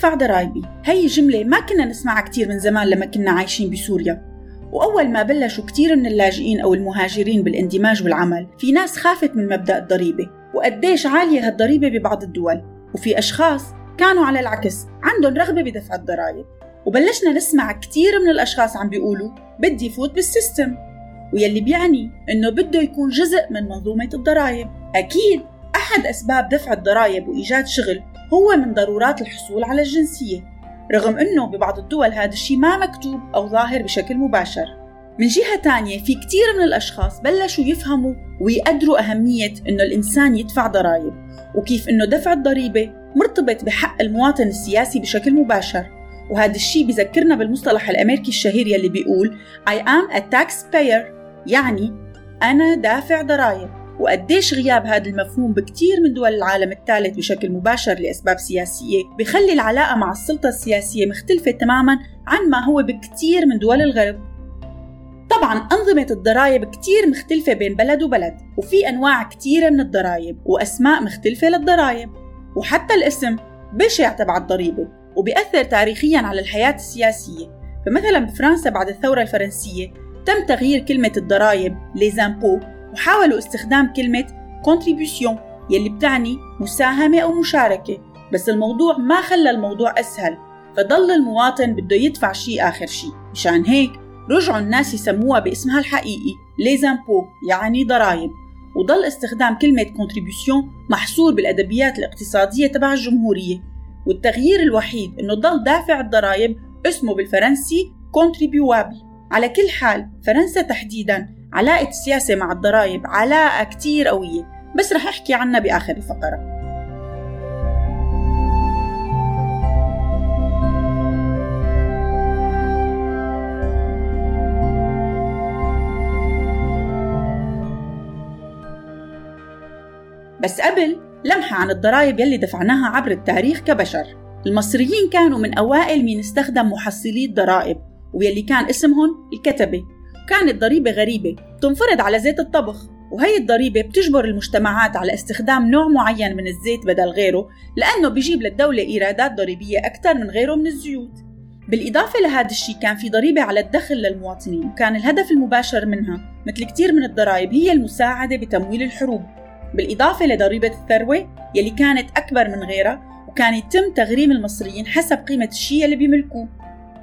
ادفع ضرايبي هي جملة ما كنا نسمعها كتير من زمان لما كنا عايشين بسوريا. وأول ما بلشوا كتير من اللاجئين أو المهاجرين بالاندماج والعمل في ناس خافت من مبدأ الضريبة. وقديش عالية هالضريبة ببعض الدول. وفي أشخاص كانوا على العكس عندهم رغبة بدفع الضرائب. وبلشنا نسمع كتير من الأشخاص عم بيقولوا بدي فوت بال system. ويلي بيعني إنه بده يكون جزء من منظومة الضرائب. أكيد أحد أسباب دفع الضرائب وإيجاد شغل هو من ضرورات الحصول على الجنسية رغم أنه ببعض الدول هذا الشيء ما مكتوب أو ظاهر بشكل مباشر. من جهة تانية في كتير من الأشخاص بلشوا يفهموا ويقدروا أهمية أنه الإنسان يدفع ضرائب وكيف أنه دفع الضريبة مرتبط بحق المواطن السياسي بشكل مباشر. وهذا الشيء بذكرنا بالمصطلح الأمريكي الشهير يلي بيقول I am a taxpayer يعني أنا دافع ضرائب. وقديش غياب هذا المفهوم بكتير من دول العالم الثالث بشكل مباشر لأسباب سياسية بخلي العلاقة مع السلطة السياسية مختلفة تماما عن ما هو بكتير من دول الغرب. طبعا أنظمة الضرائب كتير مختلفة بين بلد وبلد وفي أنواع كتيرة من الضرائب وأسماء مختلفة للضرائب وحتى الاسم بشع تبع الضريبة وبيأثر تاريخيا على الحياة السياسية. فمثلا بفرنسا بعد الثورة الفرنسية تم تغيير كلمة الضرائب ليزامبو وحاولوا استخدام كلمة contribution يلي بتعني مساهمة أو مشاركة بس الموضوع ما خلى الموضوع أسهل فضل المواطن بده يدفع شيء آخر شيء مشان هيك رجعوا الناس يسموها باسمها الحقيقي ليزامبو يعني ضرائب. وضل استخدام كلمة contribution محصور بالأدبيات الاقتصادية تبع الجمهورية. والتغيير الوحيد إنه ضل دافع الضرائب اسمه بالفرنسي contribuable. على كل حال فرنسا تحديدا علاقة السياسة مع الضرائب علاقة كتير قوية بس رح أحكي عنها بآخر الفقرة. بس قبل لمحة عن الضرائب يلي دفعناها عبر التاريخ كبشر. المصريين كانوا من أوائل مين استخدم محصلي الضرائب ويلي كان اسمهم الكتبة. كانت ضريبة غريبة بتنفرض على زيت الطبخ وهي الضريبة بتجبر المجتمعات على استخدام نوع معين من الزيت بدل غيره لأنه بيجيب للدولة إيرادات ضريبية أكثر من غيره من الزيوت. بالإضافة لهذا الشيء كان في ضريبة على الدخل للمواطنين وكان الهدف المباشر منها مثل كتير من الضرائب هي المساعدة بتمويل الحروب. بالإضافة لضريبة الثروة يلي كانت أكبر من غيرها وكان يتم تغريم المصريين حسب قيمة الشيء اللي بيملكوه.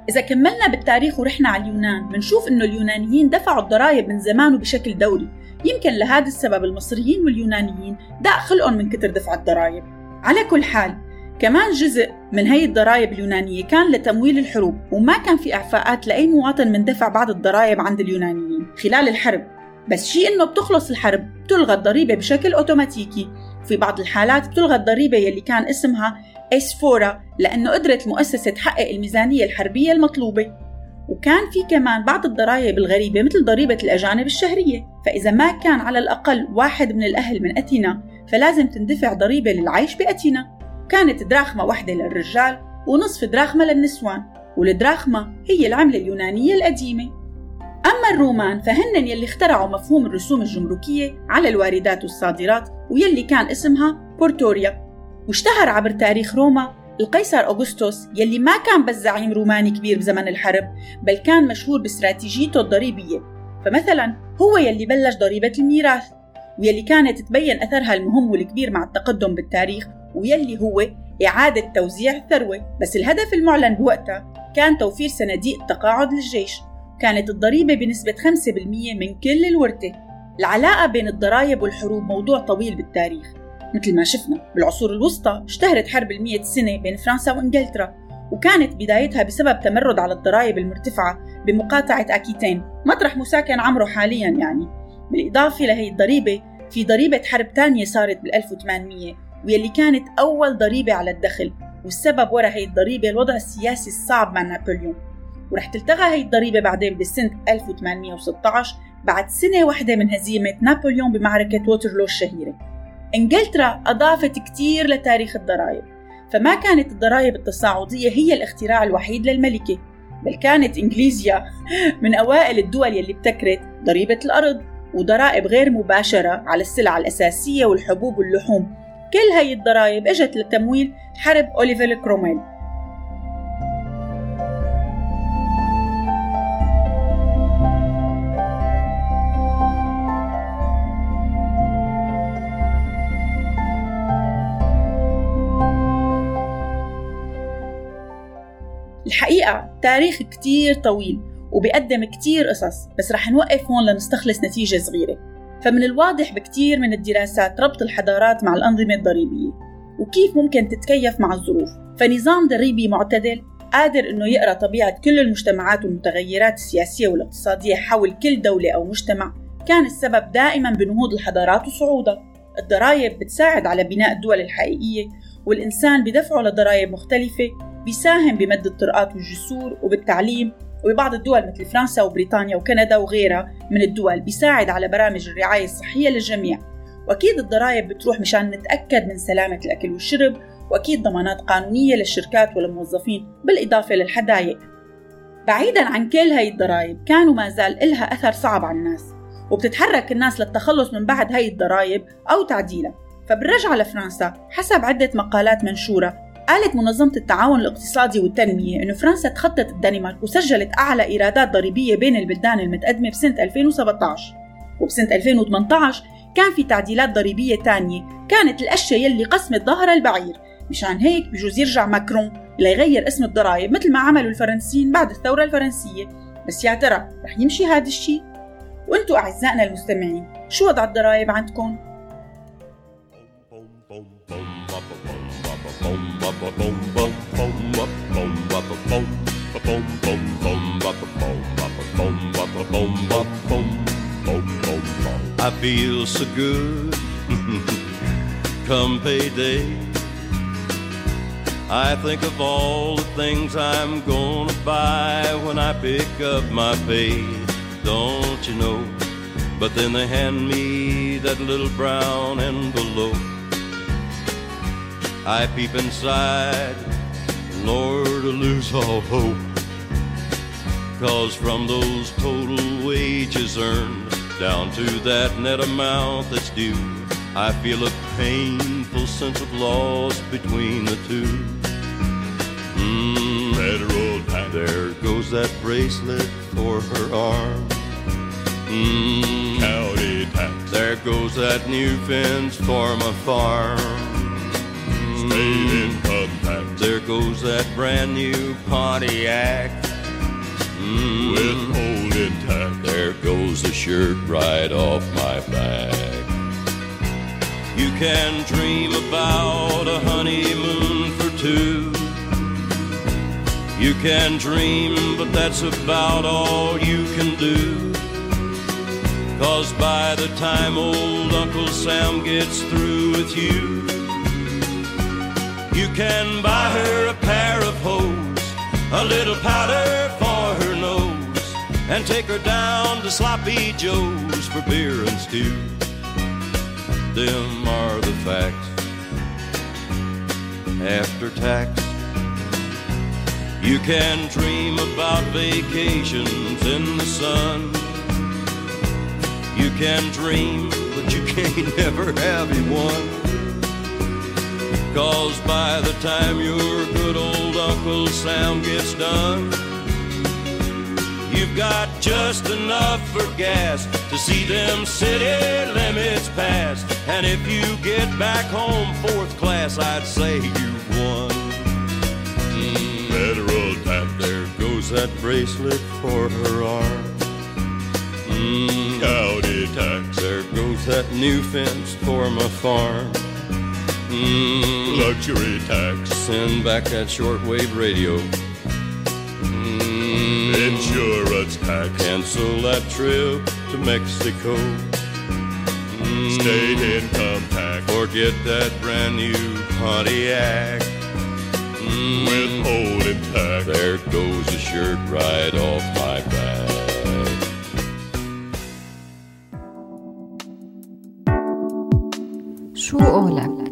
إذا كملنا بالتاريخ ورحنا على اليونان بنشوف إنه اليونانيين دفعوا الضرائب من زمان وبشكل دوري. يمكن لهذا السبب المصريين واليونانيين داق خلقهم من كتر دفع الضرائب. على كل حال كمان جزء من هي الضرائب اليونانية كان لتمويل الحروب وما كان في إعفاءات لأي مواطن من دفع بعض الضرائب عند اليونانيين خلال الحرب. بس شيء إنه بتخلص الحرب بتلغى الضريبة بشكل أوتوماتيكي. في بعض الحالات بتلغى الضريبة يلي كان اسمها إسفورا لأنه قدرت المؤسسة تحقق الميزانية الحربية المطلوبة. وكان في كمان بعض الضرائب الغريبة مثل ضريبة الأجانب الشهرية. فإذا ما كان على الأقل واحد من الأهل من أثينا فلازم تندفع ضريبة للعيش بأثينا كانت دراخمة واحدة للرجال ونصف دراخمة للنسوان والدراخمة هي العملة اليونانية القديمة. أما الرومان فهن يلي اخترعوا مفهوم الرسوم الجمركية على الواردات والصادرات ويلي كان اسمها بورتوريا. واشتهر عبر تاريخ روما القيصر أغسطس يلي ما كان بس زعيم روماني كبير بزمن الحرب بل كان مشهور باستراتيجيته الضريبية. فمثلا هو يلي بلش ضريبة الميراث ويلي كانت تبين أثرها المهم والكبير مع التقدم بالتاريخ ويلي هو إعادة توزيع الثروة. بس الهدف المعلن بوقتها كان توفير صناديق التقاعد للجيش. كانت الضريبة بنسبة 5% من كل الورثة. العلاقة بين الضرائب والحروب موضوع طويل بالتاريخ. مثل ما شفنا بالعصور الوسطى اشتهرت حرب المية سنة بين فرنسا وإنجلترا وكانت بدايتها بسبب تمرد على الضرائب المرتفعة بمقاطعة أكيتين. مطرح مساكن عمره حاليا يعني. بالإضافة لهي الضريبة في ضريبة حرب تانية صارت بال 1800 واللي كانت أول ضريبة على الدخل والسبب وراء هي الضريبة الوضع السياسي الصعب مع نابليون. ورح تلتغى هي الضريبة بعدين بسنة 1816 بعد سنة واحدة من هزيمة نابليون بمعركة ووترلو الشهيرة. إنجلترا أضافت كتير لتاريخ الضرائب فما كانت الضرائب التصاعدية هي الاختراع الوحيد للملكة بل كانت إنجلترا من أوائل الدول يلي ابتكرت ضريبة الأرض وضرائب غير مباشرة على السلع الأساسية والحبوب واللحوم. كل هاي الضرائب إجت لتمويل حرب أوليفر كرومويل الحقيقة تاريخ كتير طويل وبيقدم كتير قصص بس رح نوقف هون لنستخلص نتيجة صغيرة. فمن الواضح بكتير من الدراسات ربط الحضارات مع الأنظمة الضريبية وكيف ممكن تتكيف مع الظروف. فنظام ضريبي معتدل قادر إنه يقرأ طبيعة كل المجتمعات والمتغيرات السياسية والاقتصادية حول كل دولة أو مجتمع. كان السبب دائما بنهوض الحضارات وصعودها. الضرائب بتساعد على بناء الدول الحقيقية والإنسان بدفعه لضرائب مختلفة. بيساهم بمد الطرقات والجسور وبالتعليم وببعض الدول مثل فرنسا وبريطانيا وكندا وغيرها من الدول بيساعد على برامج الرعاية الصحية للجميع. وأكيد الضرائب بتروح مشان نتأكد من سلامة الأكل والشرب وأكيد ضمانات قانونية للشركات والموظفين بالإضافة للحدايق. بعيدا عن كل هاي الضرائب كان وما زال إلها أثر صعب على الناس وبتتحرك الناس للتخلص من بعد هاي الضرائب أو تعديلها. فبالرجعة لفرنسا حسب عدة مقالات منشورة قالت منظمة التعاون الاقتصادي والتنمية إنه فرنسا تخطت الدنمارك وسجلت أعلى إيرادات ضريبية بين البلدان المتقدمة بسنة 2017 وبسنة 2018 كان في تعديلات ضريبية تانية كانت الأشياء يلي قسمت ظهر البعير مشان هيك بجوز يرجع ماكرون ليغير اسم الضرائب مثل ما عملوا الفرنسيين بعد الثورة الفرنسية بس يا ترى رح يمشي هذا الشيء؟ وأنتو أعزائنا المستمعين شو وضع الضرائب عندكم؟ I feel so good come payday. I think of all the things I'm gonna buy when I pick up my pay. Don't you know? But then they hand me that little brown envelope. I peep inside, Lord, to lose all hope. Cause from those total wages earned down to that net amount that's due, I feel a painful sense of loss between the two. Mm, federal tax. There goes that bracelet for her arm. Mm, county tax. There goes that new fence for my farm. Income tax. There goes that brand new Pontiac. Mm, Withholding tax. There goes the shirt right off my back. You can dream about a honeymoon for two. You can dream, but that's about all you can do. Cause by the time old Uncle Sam gets through with you, you can buy her a pair of hose, a little powder for her nose, and take her down to Sloppy Joe's for beer and stew. Them are the facts. After tax, you can dream about vacations in the sun. You can dream, but you can't never have one. Cause by the time your good old Uncle Sam gets done, you've got just enough for gas to see them city limits pass. And if you get back home fourth class, I'd say you've won. Federal tax. There goes that bracelet for her arm. Mm, county tax. There goes that new fence for my farm. Mm, luxury tax. Send back that shortwave radio. Mm, insurance tax. Cancel that trip to Mexico. Mm, State income tax. Forget that brand new Pontiac. Mm, Withholding tax. There goes the shirt right off my back. شو قولك؟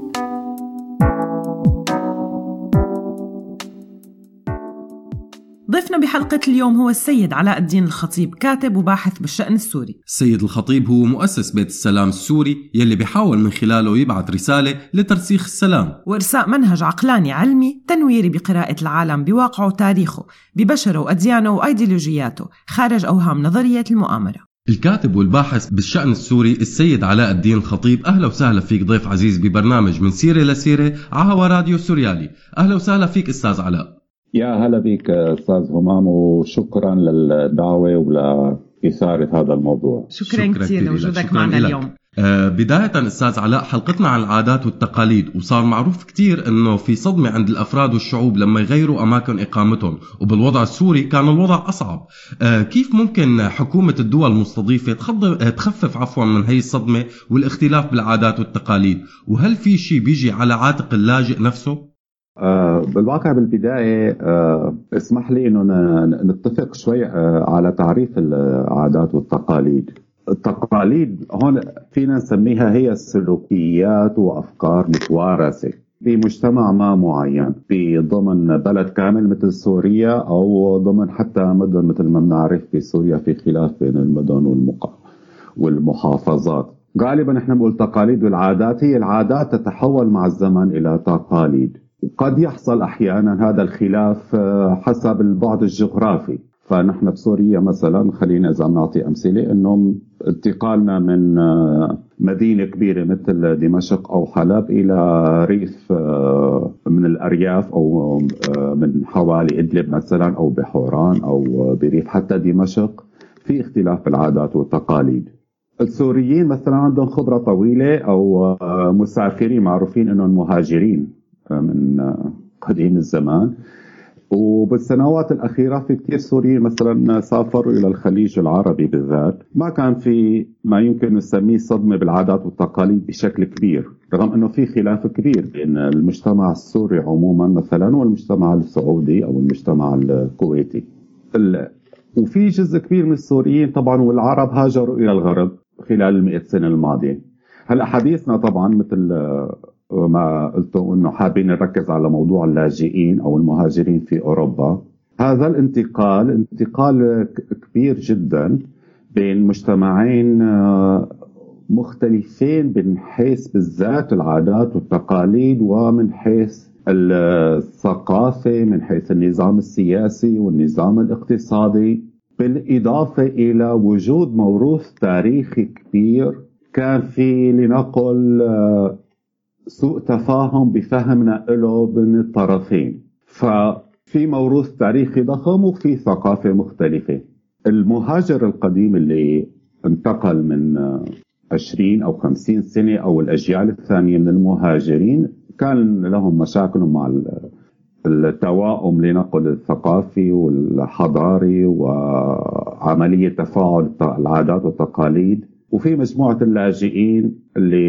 ضيفنا بحلقة اليوم هو السيد علاء الدين الخطيب كاتب وباحث بالشأن السوري. السيد الخطيب هو مؤسس بيت السلام السوري يلي بيحاول من خلاله يبعث رسالة لترسيخ السلام. وإرساء منهج عقلاني علمي تنويري بقراءة العالم بواقعه وتاريخه ببشره وأديانه وأيديولوجياته خارج أوهام نظرية المؤامرة. الكاتب والباحث بالشأن السوري السيد علاء الدين الخطيب أهلا وسهلا فيك ضيف عزيز ببرنامج من سيرة لسيرة على هوا راديو سوريالي. أهلا وسهلا فيك أستاذ علاء. يا هلا بك أستاذ همام وشكرا للدعوة ولإثارة هذا الموضوع. شكرا, شكرا كثير لوجودك معنا إلك. اليوم. آه بداية أستاذ علاء حلقتنا عن العادات والتقاليد وصار معروف كتير أنه في صدمة عند الأفراد والشعوب لما يغيروا أماكن إقامتهم وبالوضع السوري كان الوضع أصعب. آه كيف ممكن حكومة الدول المستضيفة آه، تخفف عفوا من هي الصدمة والاختلاف بالعادات والتقاليد؟ وهل في شيء بيجي على عاتق اللاجئ نفسه؟ آه، بالواقع بالبداية آه، اسمح لي إنه نتفق شوي آه، على تعريف العادات والتقاليد. التقاليد هون فينا نسميها هي سلوكيات وأفكار متوارثة بمجتمع ما معين في ضمن بلد كامل مثل سوريا أو ضمن حتى مدن مثل ما بنعرف في سوريا في خلاف بين المدن والمقا والمحافظات. غالبا نحن بنقول تقاليد والعادات هي العادات تتحول مع الزمن إلى تقاليد. وقد يحصل أحيانا هذا الخلاف آه، حسب البعد الجغرافي. فنحن بسوريا مثلا خلينا إذا نعطي أمثلة انه انتقالنا من آه، مدينة كبيرة مثل دمشق أو حلب إلى ريف آه، من الأرياف أو من حوالي إدلب مثلا أو بحوران أو بريف. حتى دمشق في اختلاف في العادات والتقاليد. السوريين مثلا عندهم خبرة طويلة أو مسافرين معروفين إنهم مهاجرين. من قديم الزمان. وبالسنوات الأخيرة في كثير سوريين مثلا سافروا إلى الخليج العربي بالذات. ما كان في ما يمكن نسميه صدمة بالعادات والتقاليد بشكل كبير رغم أنه في خلاف كبير بين المجتمع السوري عموما مثلا والمجتمع السعودي أو المجتمع الكويتي. وفي جزء كبير من السوريين طبعا والعرب هاجروا إلى الغرب خلال المئة سنة الماضية. هلأ حديثنا طبعا مثل ما قلتوا إنه حابين نركز على موضوع اللاجئين أو المهاجرين في أوروبا. هذا الانتقال انتقال كبير جدا بين مجتمعين آه، مختلفين من حيث بالذات العادات والتقاليد ومن حيث الثقافة من حيث النظام السياسي والنظام الاقتصادي. بالإضافة إلى وجود موروث تاريخي كبير كان في لنقل آه، سوء تفاهم بفهمنا له من الطرفين. ففي موروث تاريخي ضخم وفي ثقافة مختلفة. المهاجر القديم اللي انتقل من 20 أو 50 سنة أو الأجيال الثانية من المهاجرين كان لهم مشاكل مع التواؤم لنقل الثقافي والحضاري وعملية تفاعل العادات والتقاليد. وفي مجموعة اللاجئين اللي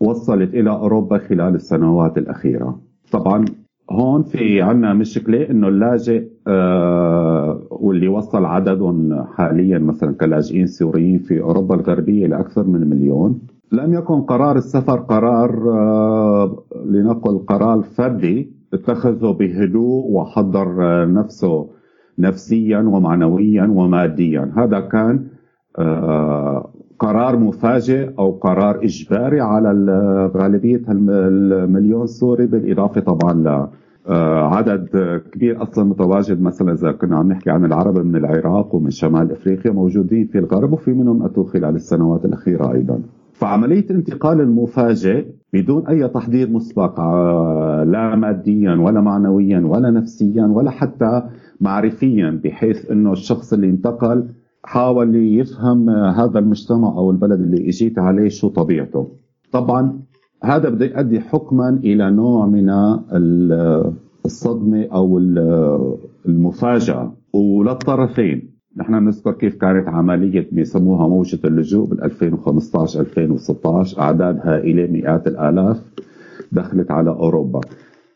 وصلت إلى أوروبا خلال السنوات الأخيرة. طبعا هون في عنا مشكلة إنه اللاجئ آه واللي وصل عددهم حاليا مثلا كلاجئين سوريين في أوروبا الغربية لأكثر من مليون. لم يكن قرار السفر قرار آه لنقل قرار فردي اتخذه بهدوء وحضر آه نفسه نفسيا ومعنويا وماديا. هذا كان آه قرار مفاجئ أو قرار إجباري على غالبيه المليون سوري بالإضافة طبعا ل آه، عدد كبير أصلا متواجد مثلا إذا كنا عم نحكي عن العرب من العراق ومن شمال إفريقيا موجودين في الغرب وفي منهم اتوا خلال السنوات الأخيرة أيضا. فعملية الانتقال المفاجئ بدون أي تحضير مسبق آه، لا ماديا ولا معنويا ولا نفسيا ولا حتى معرفيا بحيث إنه الشخص اللي انتقل حاول يفهم هذا المجتمع أو البلد اللي إجيت عليه شو طبيعته. طبعا هذا بده يؤدي حكما إلى نوع من الصدمة أو المفاجأة. وللطرفين نحن نذكر كيف كانت عملية بيسموها موجة اللجوء بال 2015 2016 أعداد هائلة مئات الآلاف دخلت على أوروبا.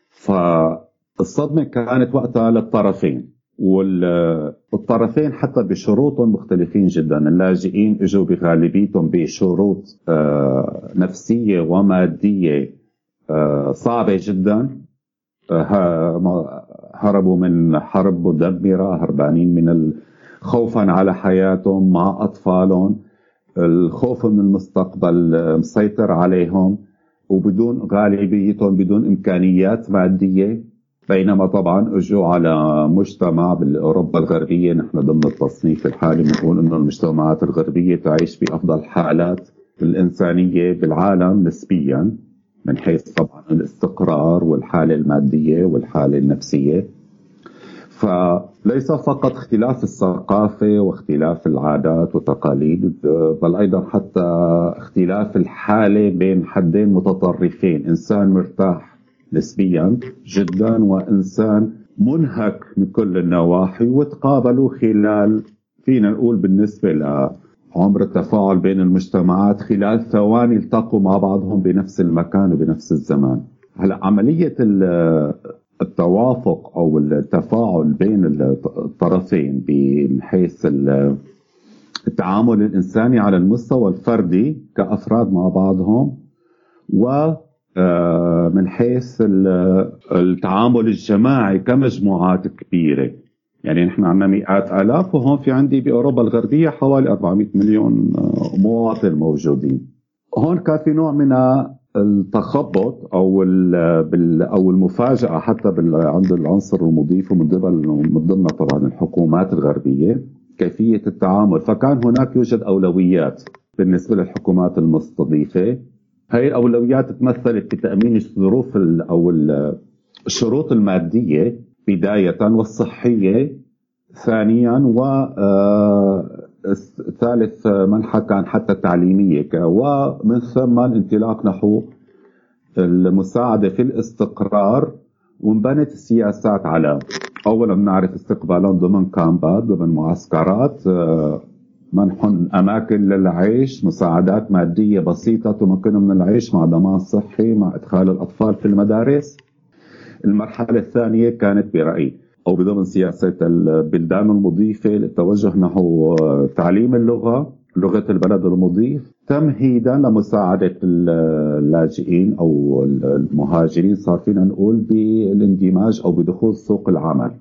فالصدمة كانت وقتها للطرفين. والطرفين حتى بشروط مختلفين جدا. اللاجئين إجوا بغالبيتهم بشروط آه، نفسية ومادية آه، صعبة جدا. آه، هربوا من حرب مدمرة هربانين من خوفا على حياتهم مع أطفالهم. الخوف من المستقبل مسيطر عليهم وبدون غالبيتهم بدون إمكانيات مادية. بينما طبعا اجوا على مجتمع باوروبا الغربية. نحن ضمن التصنيف الحالي بنقول إنه المجتمعات الغربية تعيش بافضل حالات الإنسانية بالعالم نسبيا من حيث طبعا الاستقرار والحالة المادية والحالة النفسية. فليس فقط اختلاف الثقافة واختلاف العادات والتقاليد بل أيضا حتى اختلاف الحالة بين حدين متطرفين. إنسان مرتاح نسبيا جدا وإنسان منهك من كل النواحي وتقابلوا خلال فينا نقول بالنسبة لعمر التفاعل بين المجتمعات خلال ثواني التقوا مع بعضهم بنفس المكان وبنفس الزمان. هلا عملية التوافق أو التفاعل بين الطرفين من حيث التعامل الإنساني على المستوى الفردي كأفراد مع بعضهم و من حيث ال- التعامل الجماعي كمجموعات كبيرة. يعني نحن عندنا مئات آلاف وهون في عندي بأوروبا الغربية حوالي 400 مليون آه، مواطن موجودين. هون كان في نوع من التخبط أو أو المفاجأة حتى عند العنصر المضيف ومن ضمن من ضمنها طبعا الحكومات الغربية كيفية التعامل. فكان هناك يوجد أولويات بالنسبة للحكومات المستضيفة. هاي الأولويات تمثلت بتامين الظروف ال- الشروط المادية بداية والصحية ثانيا و آه، ثالث منحى كان حتى تعليمية ك- ومن ثم الانطلاق نحو المساعدة في الاستقرار وانبنت السياسات على اولا بنعرف استقبالهم ضمن كامبات ضمن معسكرات آه، منح أماكن للعيش مساعدات مادية بسيطة تمكنهم من العيش مع ضمان صحي مع إدخال الأطفال في المدارس. المرحلة الثانية كانت برأيي أو بضمن سياسة البلدان المضيفة للتوجه نحو تعليم اللغة لغة البلد المضيف تمهيدا لمساعدة اللاجئين أو المهاجرين صار فينا نقول بالاندماج أو بدخول سوق العمل.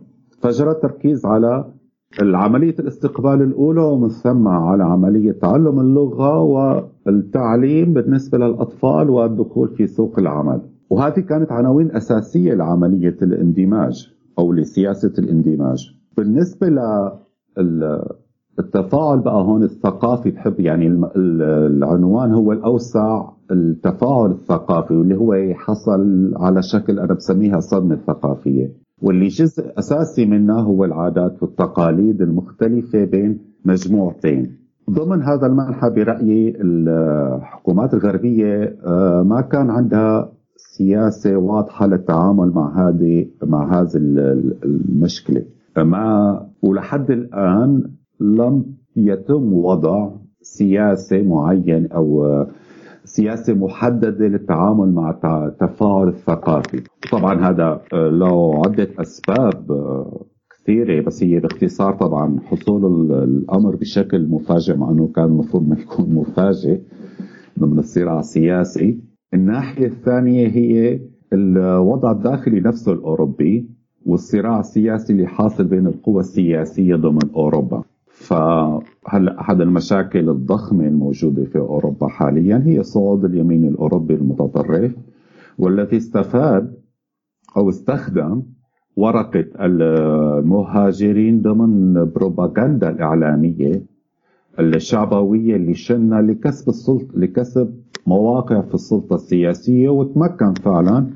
فجرى التركيز على عملية الاستقبال الأولى ومن ثم على عملية تعلم اللغة والتعليم بالنسبة للأطفال والدخول في سوق العمل. وهذه كانت عناوين أساسية لعملية الاندماج أو لسياسة الاندماج. بالنسبة للتفاعل بقى هون الثقافي بحب يعني العنوان هو الأوسع التفاعل الثقافي واللي هو حصل على شكل أنا بسميها صدمة ثقافية. واللي جزء أساسي منها هو العادات والتقاليد المختلفة بين مجموعتين. ضمن هذا المنحى برأيي الحكومات الغربية آه، ما كان عندها سياسة واضحة للتعامل مع هذه مع هذه ال- المشكلة. ما ولحد الآن لم يتم وضع سياسة معين أو سياسة محددة للتعامل مع التفاعل الثقافي. طبعا هذا آه، له عدة أسباب آه، كثيرة بس هي باختصار طبعا حصول ال- الأمر بشكل مفاجئ مع أنه كان المفروض ما يكون مفاجئ ضمن الصراع السياسي. الناحية الثانية هي الوضع الداخلي نفسه الأوروبي والصراع السياسي اللي حاصل بين القوى السياسية ضمن أوروبا. فهلا أحد المشاكل الضخمة الموجودة في أوروبا حاليا هي صعود اليمين الأوروبي المتطرف والذي استفاد أو استخدم ورقة المهاجرين ضمن بروباغندا الإعلامية الشعبوية اللي شنها لكسب السلطه لكسب مواقع في السلطة السياسية وتمكن فعلا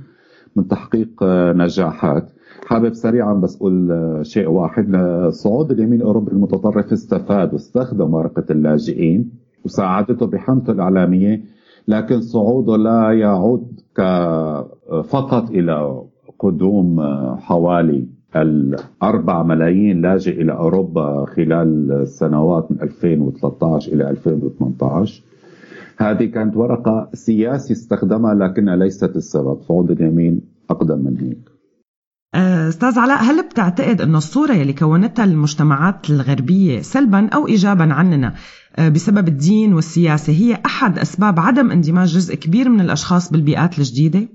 من تحقيق نجاحات. حابب سريعا بس أقول آه، شيء واحد. آه، صعود اليمين الاوروبي المتطرف استفاد واستخدم ورقة اللاجئين وساعدته بحملته الإعلامية لكن صعوده لا يعود ك- فقط إلى قدوم آه، حوالي الأربع ملايين لاجئ إلى أوروبا خلال السنوات من 2013 إلى 2018 هذه كانت ورقة سياسي استخدمها لكنها ليست السبب. صعود اليمين أقدم من هيك. آه، أستاذ علاء هل بتعتقد إنه الصورة يلي كونتها المجتمعات الغربية سلبا أو ايجابا عننا آه، بسبب الدين والسياسة هي أحد أسباب عدم اندماج جزء كبير من الأشخاص بالبيئات الجديدة؟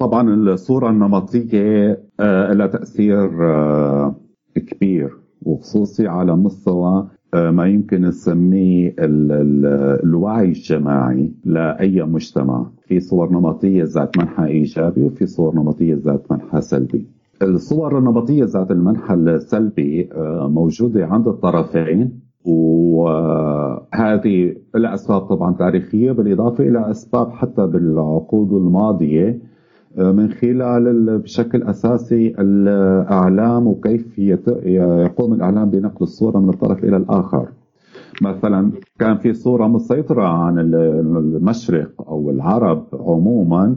طبعا الصورة النمطية آه، لها تأثير آه، كبير وخصوصي على مستوى آه، ما يمكن نسميه ال- ال- الوعي الجماعي لأي مجتمع في صور نمطية ذات منحى إيجابي وفي صور نمطية ذات منحى سلبي الصور النمطية ذات المنحى السلبي آه، موجودة عند الطرفين وهذه لها طبعا تاريخية بالإضافة إلى أسباب حتى بالعقود الماضية من خلال ال- بشكل أساسي الإعلام وكيف يقوم الإعلام بنقل الصورة من الطرف إلى الآخر. مثلا كان في صورة مسيطرة عن ال- المشرق أو العرب عموما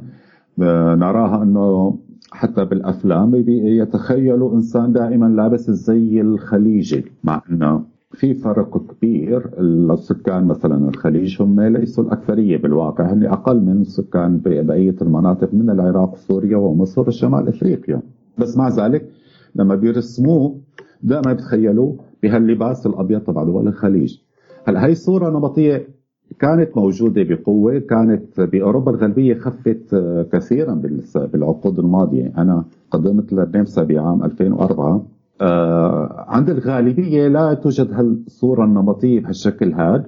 آه، نراها إنه حتى بالأفلام يتخيلوا إنسان دائما لابس الزي الخليجي مع إنه في فرق كبير. السكان مثلا الخليج هم ليسوا الأكثرية بالواقع هم أقل من سكان بقية المناطق من العراق وسوريا ومصر وشمال إفريقيا. بس مع ذلك لما بيرسموه دائما بيتخيلوا بهاللباس الأبيض تبع دول الخليج. هلا هي الصورة النمطيه كانت موجودة بقوة كانت بأوروبا الغربية خفت آه، كثيرا بالعقود الماضية. أنا قدمت للنمسا بعام 2004 آه، عند الغالبية لا توجد هالصورة النمطية بهالشكل هذا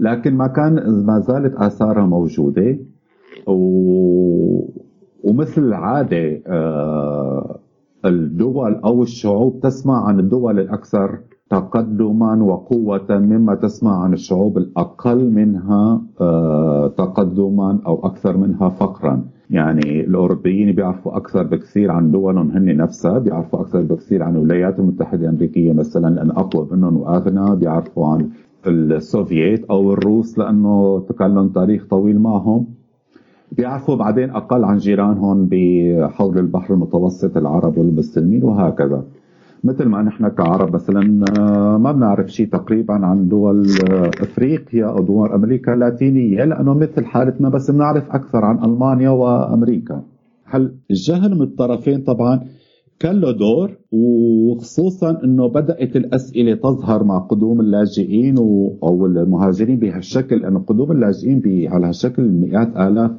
لكن ما كان ما زالت آثارها موجودة. و... ومثل العادة آه، الدول أو الشعوب تسمع عن الدول الأكثر تقدما وقوة مما تسمع عن الشعوب الأقل منها آه، تقدما أو أكثر منها فقرا. يعني الأوروبيين بيعرفوا أكثر بكثير عن دولهم هن نفسها بيعرفوا أكثر بكثير عن الولايات المتحدة الأمريكية مثلا لأن أقوى منهم وأغنى. بيعرفوا عن السوفييت أو الروس لأنه تكلم تاريخ طويل معهم. بيعرفوا بعدين أقل عن جيرانهم بحول البحر المتوسط العرب والمسلمين وهكذا. مثل ما نحن كعرب مثلا آه، ما بنعرف شيء تقريبا عن دول آه، أفريقيا أو دول أمريكا اللاتينية. لأنه مثل حالتنا بس بنعرف أكثر عن ألمانيا وأمريكا. هل الجهل من الطرفين؟ طبعا كان له دور وخصوصا إنه بدأت الأسئلة تظهر مع قدوم اللاجئين أو المهاجرين بهالشكل. لأنه قدوم اللاجئين على هالشكل مئات آلاف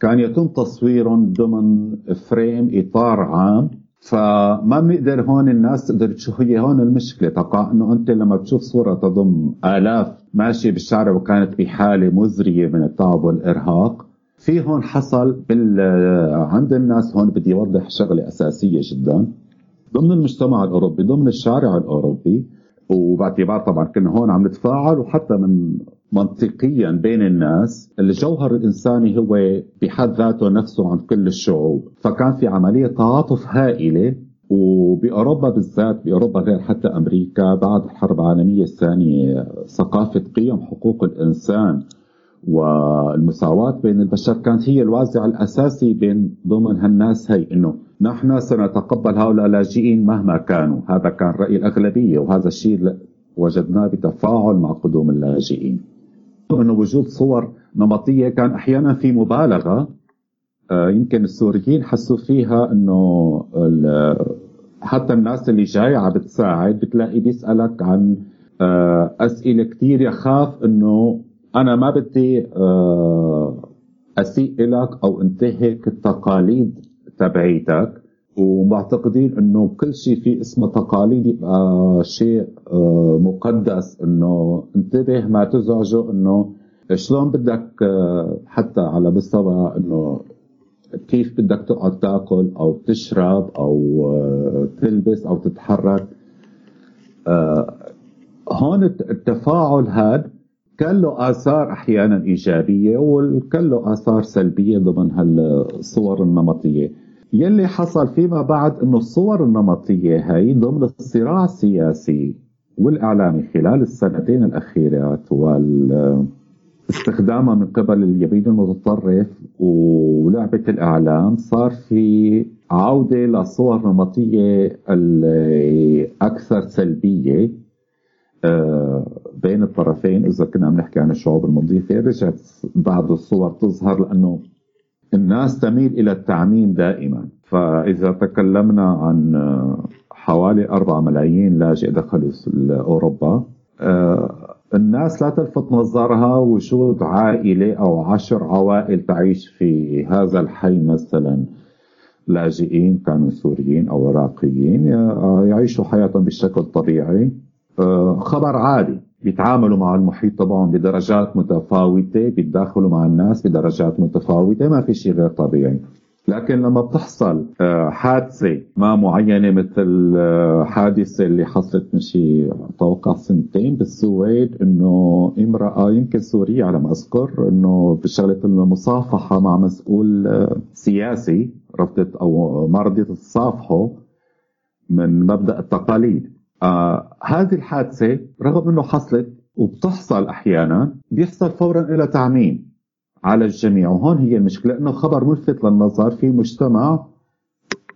كان يتم تصويرهم ضمن فريم إطار عام. فما بنقدر هون الناس تقدر تشوف هي هون المشكلة. تقع إنه أنت لما بتشوف صورة تضم آلاف ماشية بالشارع وكانت بحالة مزرية من التعب والإرهاق في هون حصل بال عند الناس هون بدي اوضح شغلة أساسية جدا. ضمن المجتمع الأوروبي ضمن الشارع الأوروبي وباعتبار طبعا كنا هون عم نتفاعل وحتى من منطقيا بين الناس الجوهر الإنساني هو بحد ذاته نفسه عن كل الشعوب. فكان في عملية تعاطف هائلة وبأوروبا بالذات بأوروبا غير حتى أمريكا بعد الحرب العالمية الثانية ثقافة قيم حقوق الإنسان والمساواة بين البشر كانت هي الوازع الأساسي بين ضمن هالناس هي إنه نحن سنتقبل هؤلاء اللاجئين مهما كانوا. هذا كان رأي الأغلبية وهذا الشيء وجدناه بتفاعل مع قدوم اللاجئين. انه وجود صور نمطية كان أحيانا في مبالغة. آه، يمكن السوريين حسوا فيها إنه حتى الناس اللي جاية عم بتساعد بتلاقي بيسألك عن آه، أسئلة كثير يخاف إنه أنا ما بدي آه، أسيء لك أو انتهك التقاليد تبعيتك. ومعتقدين إنه كل شيء في اسمه تقاليد يبقى شيء آه، مقدس إنه انتبه ما تزعجه إنه شلون بدك آه، حتى على مستوى إنه كيف بدك تقعد تاكل أو تشرب أو آه، تلبس أو تتحرك. آه، هون الت- التفاعل هذا كان له آثار أحيانا إيجابية وكان له آثار سلبية ضمن هالصور النمطية. يلي حصل فيما بعد إنه الصور النمطية هي ضمن الصراع السياسي والإعلامي خلال السنتين الأخيرات وال استخدامها من قبل اليمين المتطرف ولعبة الإعلام صار في عودة لصور نمطية الأكثر سلبية آه، بين الطرفين إذا كنا عم نحكي عن الشعوب المضيفة رجعت بعض الصور تظهر لأنه الناس تميل إلى التعميم دائما. فإذا تكلمنا عن آه، حوالي 4 ملايين لاجئ دخلوا أوروبا آه، الناس لا تلفت نظرها وجود عائلة أو عشر عوائل تعيش في هذا الحي مثلا. لاجئين كانوا سوريين أو عراقيين يعيشوا حياتهم بشكل طبيعي. آه، خبر عادي. بيتعاملوا مع المحيط تبعهم بدرجات متفاوتة بيتداخلوا مع الناس بدرجات متفاوتة ما في شيء غير طبيعي. لكن لما بتحصل آه، حادثة ما معينة مثل آه، حادثة اللي حصلت من شيء أتوقع سنتين بالسويد إنه امرأة يمكن سورية على ما أذكر إنه بشغلة المصافحة مع مسؤول آه، سياسي رفضت أو ما رضيت تصافحه من مبدأ التقاليد. آه هذه الحادثة رغم أنه حصلت وبتحصل أحيانا بيحصل فورا إلى تعميم على الجميع وهون هي المشكلة أنه خبر ملفت للنظر في مجتمع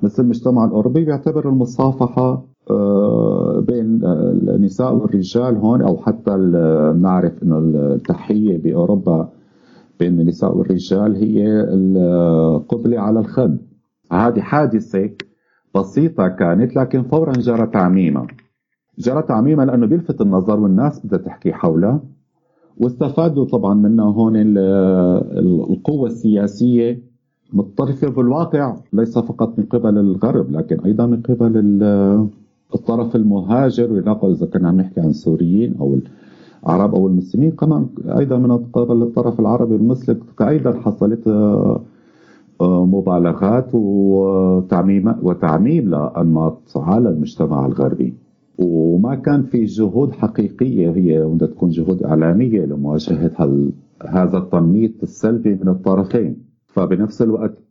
مثل المجتمع الأوروبي بيعتبر المصافحة آه، بين النساء والرجال هون أو حتى ال- نعرف أنه التحية بأوروبا بين النساء والرجال هي القبلة على الخد هذه حادثة بسيطة كانت لكن فورا جرى تعميمها جرى تعميمها لأنه بيلفت النظر والناس بدها تحكي حولها واستفادوا طبعا منها هون ال- ال- القوة السياسية متطرفة بالواقع ليس فقط من قبل الغرب لكن أيضا من قبل ال- الطرف المهاجر. إذا كنا عم نحكي عن السوريين أو العرب أو المسلمين كمان أيضا من قبل الطرف العربي المسلم أيضا حصلت آه، آه، مبالغات وتعميم وتعميم لأنماط على المجتمع الغربي. وما كان في جهود حقيقية هي بدها تكون جهود إعلامية لمواجهة هال- هذا التنميط السلبي من الطرفين. فبنفس الوقت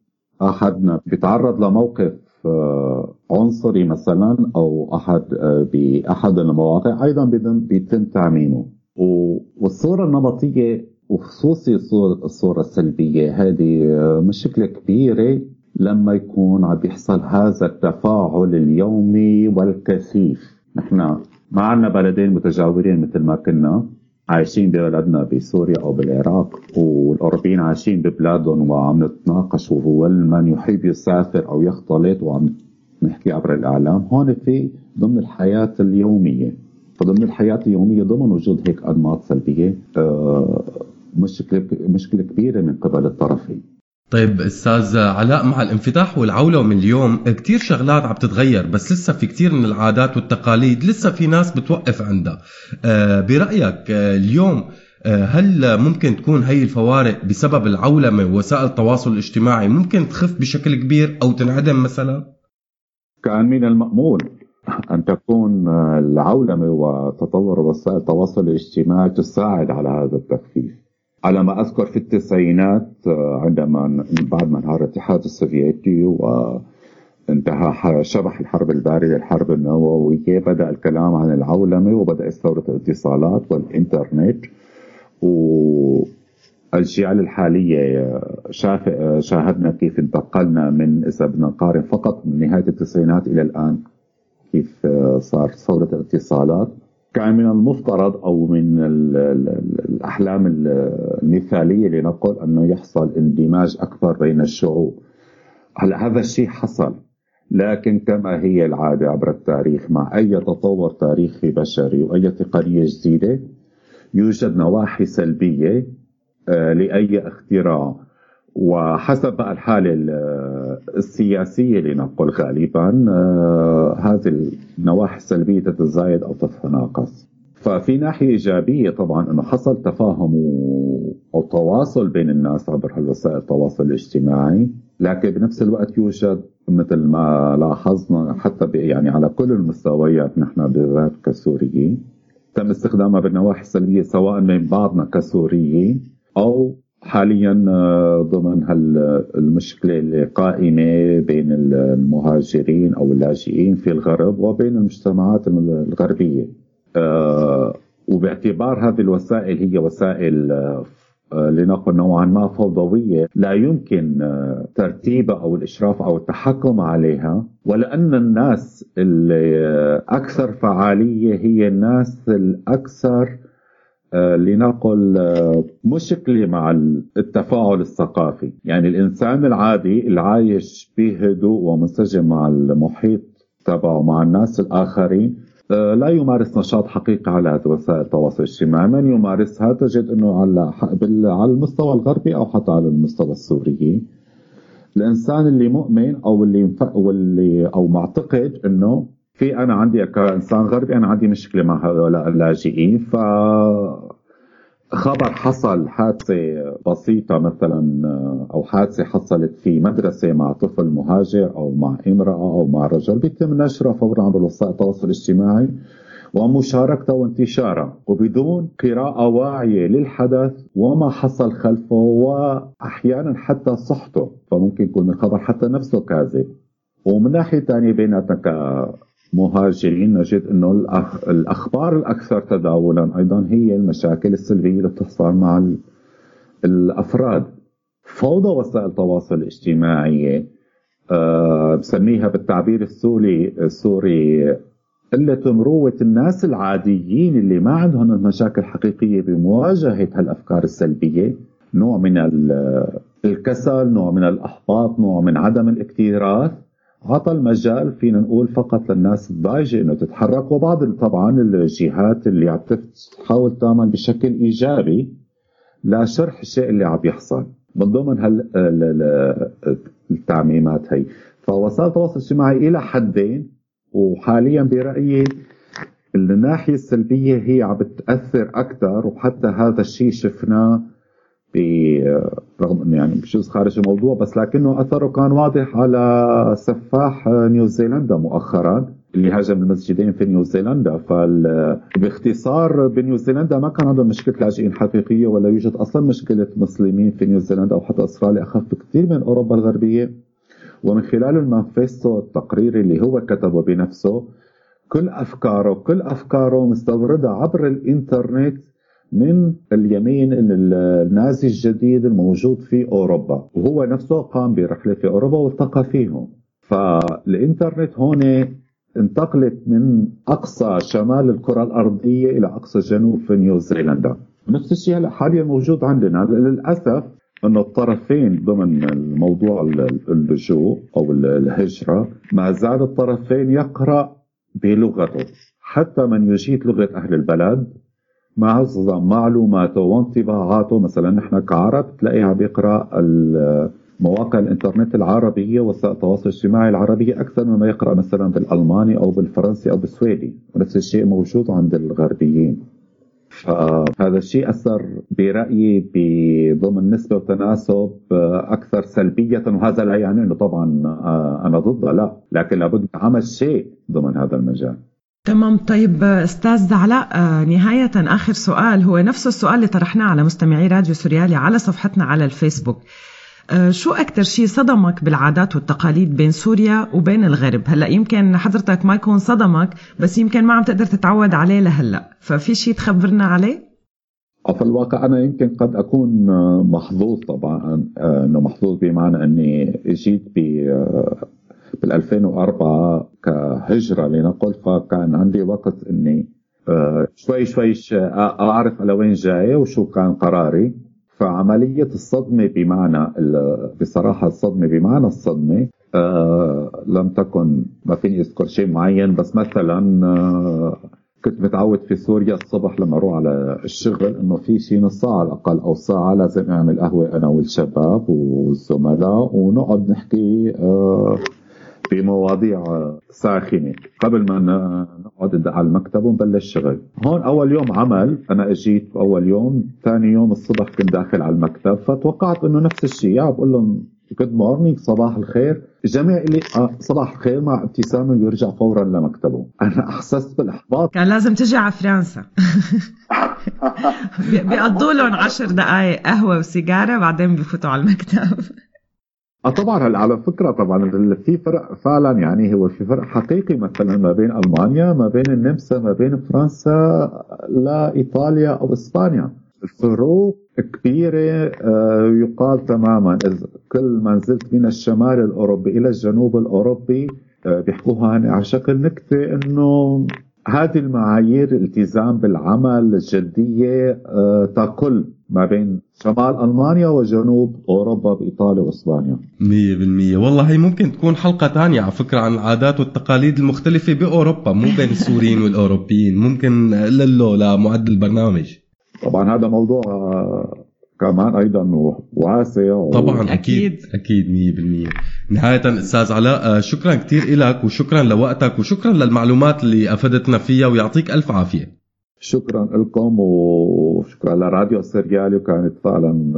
أحدنا بيتعرض لموقف آه، عنصري مثلا أو أحد آه، بأحد المواقع أيضا بيتم- تعميمه. والصورة النمطية وخصوصي الصور- الصورة السلبية هذه آه، مشكلة كبيرة لما يكون عم بيحصل هذا التفاعل اليومي والكثيف. نحن ما عندنا بلدين متجاورين مثل ما كنا عايشين ببلدنا بسوريا أو بالعراق والأوروبيين عايشين ببلادهم وعم نتناقش ومن يحب يسافر أو يختلط وعم نحكي عبر الإعلام. هون في ضمن الحياة اليومية. فضمن الحياة اليومية ضمن وجود هيك أنماط سلبية آه، مشكلة مشكلة كبيرة من قبل الطرفين. طيب أستاذ علاء مع الانفتاح والعولمه من اليوم كتير شغلات عم تتغير بس لسه في كتير من العادات والتقاليد لسه في ناس بتوقف عندها. آه، برأيك آه، اليوم آه، هل ممكن تكون هي الفوارق بسبب العولمه ووسائل التواصل الاجتماعي ممكن تخف بشكل كبير أو تنعدم مثلا؟ كان من المأمول أن تكون العولمة وتطور وسائل التواصل الاجتماعي تساعد على هذا التخفيف. على ما أذكر في التسعينات عندما بعد ما انهار الاتحاد السوفيتي وانتهى شبح الحرب الباردة الحرب النووية بدأ الكلام عن العولمة وبدأت ثورة الاتصالات والإنترنت والأجيال الحالية شاف شاهدنا كيف انتقلنا من إذا بدنا نقارن فقط من نهاية التسعينات إلى الآن كيف صار ثورة الاتصالات. كان من المفترض أو من ال ال ال الأحلام المثالية لنقل أنه يحصل اندماج أكبر بين الشعوب. هلا هذا الشيء حصل لكن كما هي العادة عبر التاريخ مع أي تطور تاريخي بشري وأي تقنية جديدة يوجد نواحي سلبية آه، لأي اختراع. وحسب الحالة ال- السياسية لنقل غالبا آه، هذه النواحي السلبية تتزايد أو تتناقص. ففي ناحية إيجابية طبعا أنه حصل تفاهم أو تواصل بين الناس عبر هالوسائل التواصل الاجتماعي لكن بنفس الوقت يوجد مثل ما لاحظنا حتى يعني على كل المستويات نحن بالذات كسوريين تم استخدامها بالنواحي السلبية سواء من بعضنا كسوريين أو حاليا آه، ضمن هالمشكلة اللي قائمة بين المهاجرين أو اللاجئين في الغرب وبين المجتمعات الغربية. آه، وباعتبار هذه الوسائل هي وسائل آه، لنقل نوعا ما فوضوية لا يمكن ترتيبها أو الإشراف أو التحكم عليها ولأن الناس اللي آه، أكثر فعالية هي الناس الأكثر لنقل آه، مشكلة مع التفاعل الثقافي. يعني الإنسان العادي العايش بهدوء ومنسجم مع المحيط تبعه مع الناس الآخرين آه، لا يمارس نشاط حقيقي على وسائل التواصل الاجتماعي. من يمارسها تجد أنه على المستوى الغربي أو حتى على المستوى السوري. الإنسان اللي مؤمن أو اللي واللي أو معتقد أنه في أنا عندي كإنسان غربي أنا عندي مشكلة مع هؤلاء اللاجئين. ف خبر حصل حادثة بسيطة مثلا أو حادثة حصلت في مدرسة مع طفل مهاجر أو مع امرأة أو مع رجل بيتم نشرها فورا عبر وسائل التواصل الاجتماعي ومشاركته وانتشاره وبدون قراءة واعية للحدث وما حصل خلفه وأحيانا حتى صحته. فممكن يكون الخبر حتى نفسه كاذب. ومن ناحية ثانية بيناتنا كمهاجرين نجد انه. الأخبار الأكثر تداولا أيضا هي المشاكل السلبية اللي بتحصل مع ال... الأفراد. فوضى وسائل التواصل الاجتماعي أه بسميها بالتعبير السوري السوري قلة مروة الناس العاديين اللي ما عندهم مشاكل حقيقية بمواجهة هالأفكار السلبية. نوع من ال- الكسل نوع من الإحباط نوع من عدم الاكتراث. عطى المجال فينا نقول فقط للناس الضايجة إنه تتحرك. وبعض طبعا الجهات اللي عم تحاول تعمل بشكل إيجابي لشرح الشيء اللي عم يحصل. من ضمن هال التعميمات هي. فوسائل التواصل الاجتماعي إلى حدين وحاليا برأيي الناحية السلبية هي عم بتأثر أكثر وحتى هذا الشيء شفناه رغم إنه يعني بجوز خارج الموضوع بس لكنه أثره كان واضح على سفاح نيوزيلندا مؤخرا اللي هاجم المسجدين في نيوزيلندا. فباختصار بنيوزيلندا ما كان عندهم مشكلة لاجئين حقيقية ولا يوجد أصلا مشكلة مسلمين في نيوزيلندا أو حتى أستراليا. أخف بكثير من أوروبا الغربية. ومن خلال المانيفستو التقريري اللي هو كتبه بنفسه كل أفكاره كل أفكاره مستوردة عبر الإنترنت من اليمين النازي الجديد الموجود في أوروبا. وهو نفسه قام برحلة في أوروبا والتقى فيهم. فالإنترنت هون انتقلت من أقصى شمال الكرة الأرضية إلى أقصى جنوب في نيوزيلندا. نفس الشيء هلا حاليا موجود عندنا. للأسف أنه الطرفين ضمن الموضوع اللجوء أو الهجرة ما زال الطرفين يقرأ بلغته. حتى من يجيد لغة أهل البلد معظم معلوماته وانطباعاته مثلا نحن كعرب تلاقيه عم يقرا مواقع الإنترنت العربية وسائل التواصل الاجتماعي العربيه أكثر مما يقرأ مثلا بالألماني أو بالفرنسي أو بالسويدي ونفس الشيء موجود عند الغربيين. فهذا الشيء أثر برأيي بضمن نسبة وتناسب أكثر سلبية وهذا لا يعني إنه طبعا أنا ضده لا. لكن لابد عمل شيء ضمن هذا المجال. تمام. طيب أستاذ علاء نهاية آخر سؤال. هو نفس السؤال اللي طرحناه على مستمعي راديو سوريالي على صفحتنا على الفيسبوك. شو أكثر شيء صدمك بالعادات والتقاليد بين سوريا وبين الغرب؟ هلأ يمكن حضرتك ما يكون صدمك بس يمكن ما عم تقدر تتعود عليه لهلأ. ففي شيء تخبرنا عليه؟ في الواقع أنا يمكن قد أكون محظوظ طبعا إنه محظوظ بمعنى إني جيت بال 2004 كهجرة لنقل فكان عندي وقت إني شوي شوي أعرف على وين جاي وشو كان قراري. فعملية الصدمة بمعنى بصراحة الصدمة بمعنى الصدمة آه لم تكن ما فيني أذكر شيء معين. بس مثلا آه كنت متعود في سوريا الصبح لما أروح على الشغل إنه في شيء نص ساعة على الأقل أو ساعة لازم أعمل قهوة أنا والشباب والزملاء ونقعد نحكي آه بمواضيع ساخنة. قبل ما نقعد على المكتب ونبلش شغل. هون أول يوم عمل أنا أجيت أول يوم ثاني يوم الصبح كنت داخل على المكتب فتوقعت إنه نفس الشيء بقول لهم good morning صباح الخير. الجميع اللي آه صباح الخير مع ابتسامة ويرجع فورا لمكتبه. أنا أحسست بالإحباط. كان لازم تجي على فرنسا. بيقضوا لهم عشر دقائق قهوة وسيجارة بعدين بفوتوا على المكتب. طبعا هلا على فكرة طبعا في فرق فعلا يعني هو في فرق حقيقي مثلا ما بين ألمانيا ما بين النمسا ما بين فرنسا لا إيطاليا أو إسبانيا. الفروق كبيرة يقال تماما كل ما نزلت من الشمال الأوروبي إلى الجنوب الأوروبي بيحكوها على شكل نكتة إنه هذه المعايير الالتزام بالعمل الجدية تقل ما بين شمال ألمانيا وجنوب أوروبا بإيطاليا وإسبانيا. مية بالمية. والله هي ممكن تكون حلقة تانية على فكرة عن العادات والتقاليد المختلفة بأوروبا مو بين السوريين والأوروبيين. ممكن للو لمعد البرنامج. طبعا هذا موضوع كمان أيضا واسع و... طبعا أكيد. أكيد. 100% نهاية أستاذ علاء شكرا كثير لك وشكرا لوقتك وشكرا للمعلومات اللي أفدتنا فيها ويعطيك ألف عافية. شكرا لكم وشكرا لراديو سريالي وكانت فعلا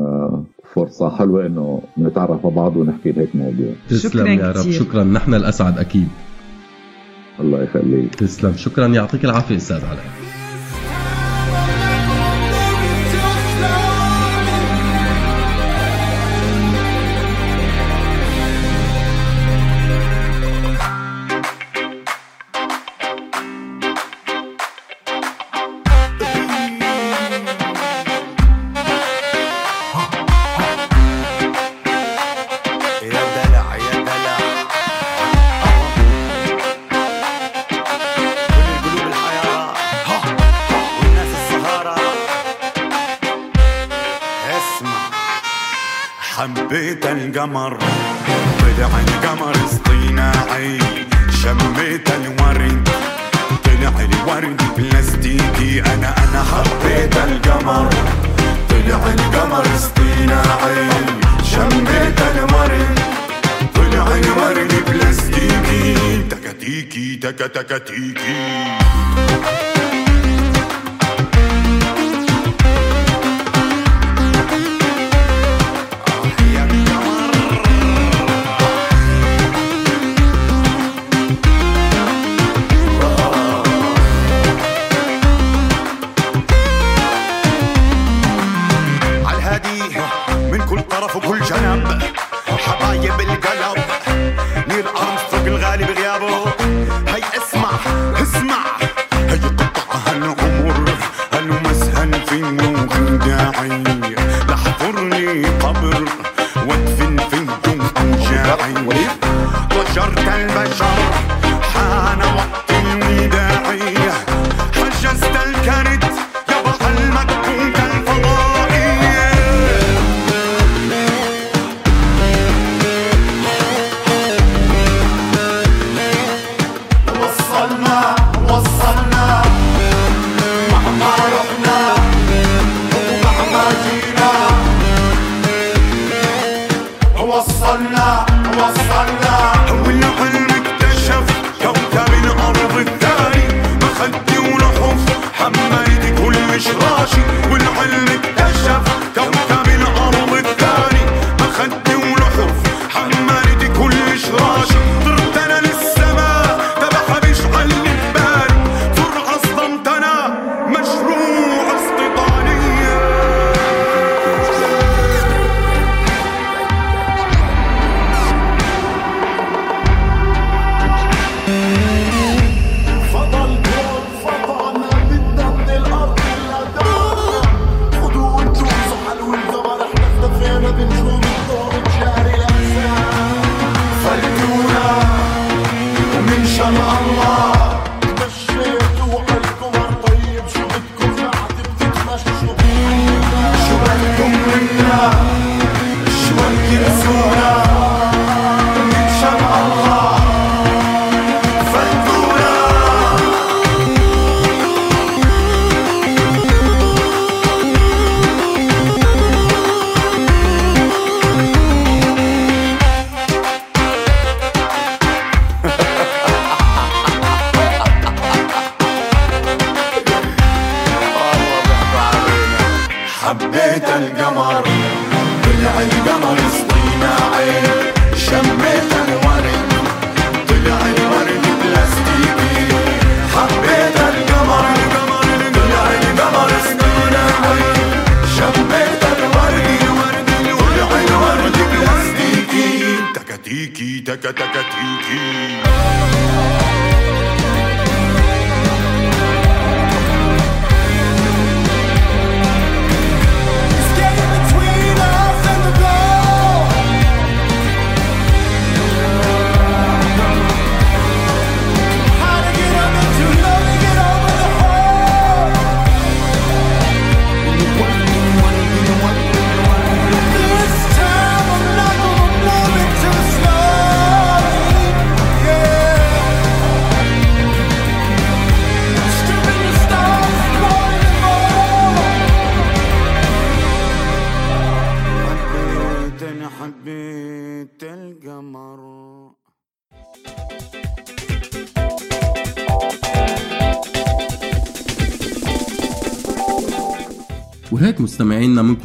فرصة حلوة إنه نتعرف على بعض ونحكي بهيك موضوع. تسلم يا رب. شكرا. نحن الأسعد أكيد. الله يخليك. تسلم. شكرا. يعطيك العافية أستاذ علاء القمر طلع القمر اصطناعي. شميت الورد طلع الورد بلاستيكي. أنا أنا حبيت القمر. طلع القمر اصطناعي. شميت الورد طلع الورد بلاستيكي. تكتيكي تكا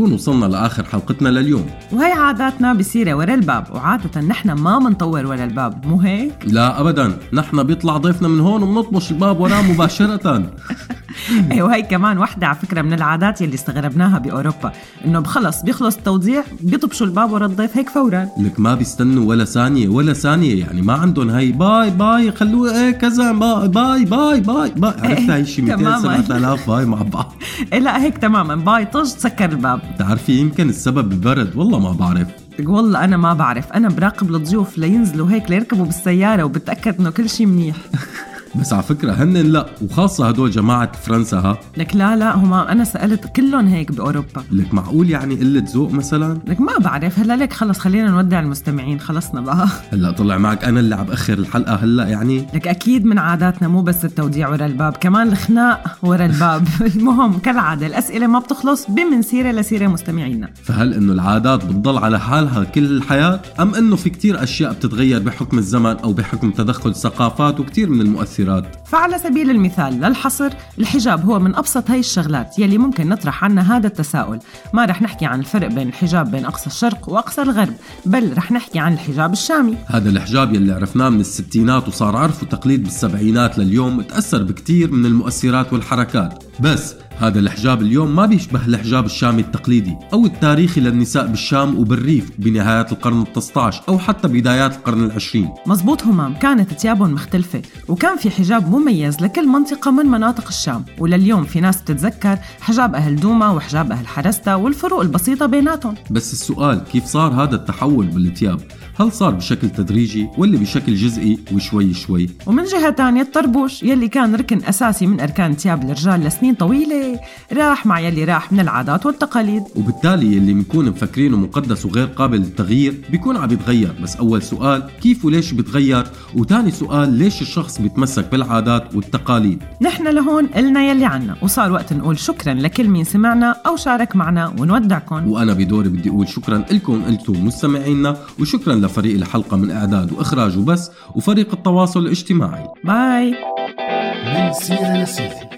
بنكون وصلنا لآخر حلقتنا لليوم وهي عاداتنا بصيرة ورا الباب وعادة نحن ما منطور ورا الباب مو هيك؟ لا ابدا نحن بيطلع ضيفنا من هون وبنطبش الباب وراه مباشرة إيه وهي كمان وحدة على فكرة من العادات يلي استغربناها بأوروبا إنه بخلص بيخلص التوضيح بيطبشوا الباب ورا الضيف هيك فورا. لك ما بيستنوا ولا ثانية ولا ثانية يعني ما عندهم هي bye bye خلوه إيه كذا bye bye bye bye, bye. عرفت هي شي 200 تماماً. 7000 bye مع بعض. إيه لا هيك تماما. bye طج سكر الباب. بتعرفي يمكن السبب البرد والله ما بعرف. والله أنا ما بعرف. أنا براقب الضيوف لينزلوا هيك ليركبوا بالسيارة وبتأكد إنه كل شيء منيح. بس على فكرة هن لا وخاصة هدول جماعة فرنسا ها؟ لك لا لا هما أنا سألت كلهم هيك بأوروبا. لك معقول يعني قلة ذوق مثلا؟ لك ما بعرف هلا ليك خلص خلينا نودع المستمعين خلصنا بقى. هلا طلع معك أنا اللي عم أخر الحلقة هلا يعني؟ لك أكيد من عاداتنا مو بس التوديع ورا الباب كمان الخناق ورا الباب. المهم كالعادة الأسئلة ما بتخلص بمن سيرة لسيرة مستمعينا. فهل إنه العادات بتضل على حالها كل الحياة أم إنه في كتير أشياء بتتغير بحكم الزمن أو بحكم تدخل الثقافات وكتير من المؤثرات فعلى سبيل المثال للحصر الحجاب هو من أبسط هاي الشغلات يلي ممكن نطرح عنها هذا التساؤل. ما رح نحكي عن الفرق بين الحجاب بين أقصى الشرق وأقصى الغرب بل رح نحكي عن الحجاب الشامي. هذا الحجاب يلي عرفناه من الستينات وصار عرف وتقليد بالسبعينات لليوم تأثر بكتير من المؤثرات والحركات. بس هذا الحجاب اليوم ما بيشبه الحجاب الشامي التقليدي أو التاريخي للنساء بالشام وبالريف بنهايات القرن ال19 أو حتى بدايات القرن العشرين. مزبوط همام كانت ثيابهم مختلفة وكان في حجاب مميز لكل منطقة من مناطق الشام ولليوم في ناس بتتذكر حجاب أهل دوما وحجاب أهل حرستا والفروق البسيطة بيناتهم. بس السؤال كيف صار هذا التحول بالثياب؟ هل صار بشكل تدريجي ولا بشكل جزئي وشوي شوي؟ ومن جهة تانية الطربوش يلي كان ركن أساسي من أركان ثياب الرجال لسنين طويلة راح مع يلي راح من العادات والتقاليد. وبالتالي يلي بنكون مفكرينه مقدس وغير قابل للتغيير بيكون عم يتغير. بس أول سؤال كيف وليش بيتغير وتاني سؤال ليش الشخص بيتمسك بالعادات والتقاليد؟ نحن لهون قلنا يلي عنا وصار وقت نقول شكرا لكل مين سمعنا أو شارك معنا ونودعكم. وأنا بدوري بدي أقول شكرا لكم أنتم مستمعينا وشكرا لفريق الحلقة من إعداد وإخراج وبس وفريق التواصل الاجتماعي. باي. من سيرة لسيرة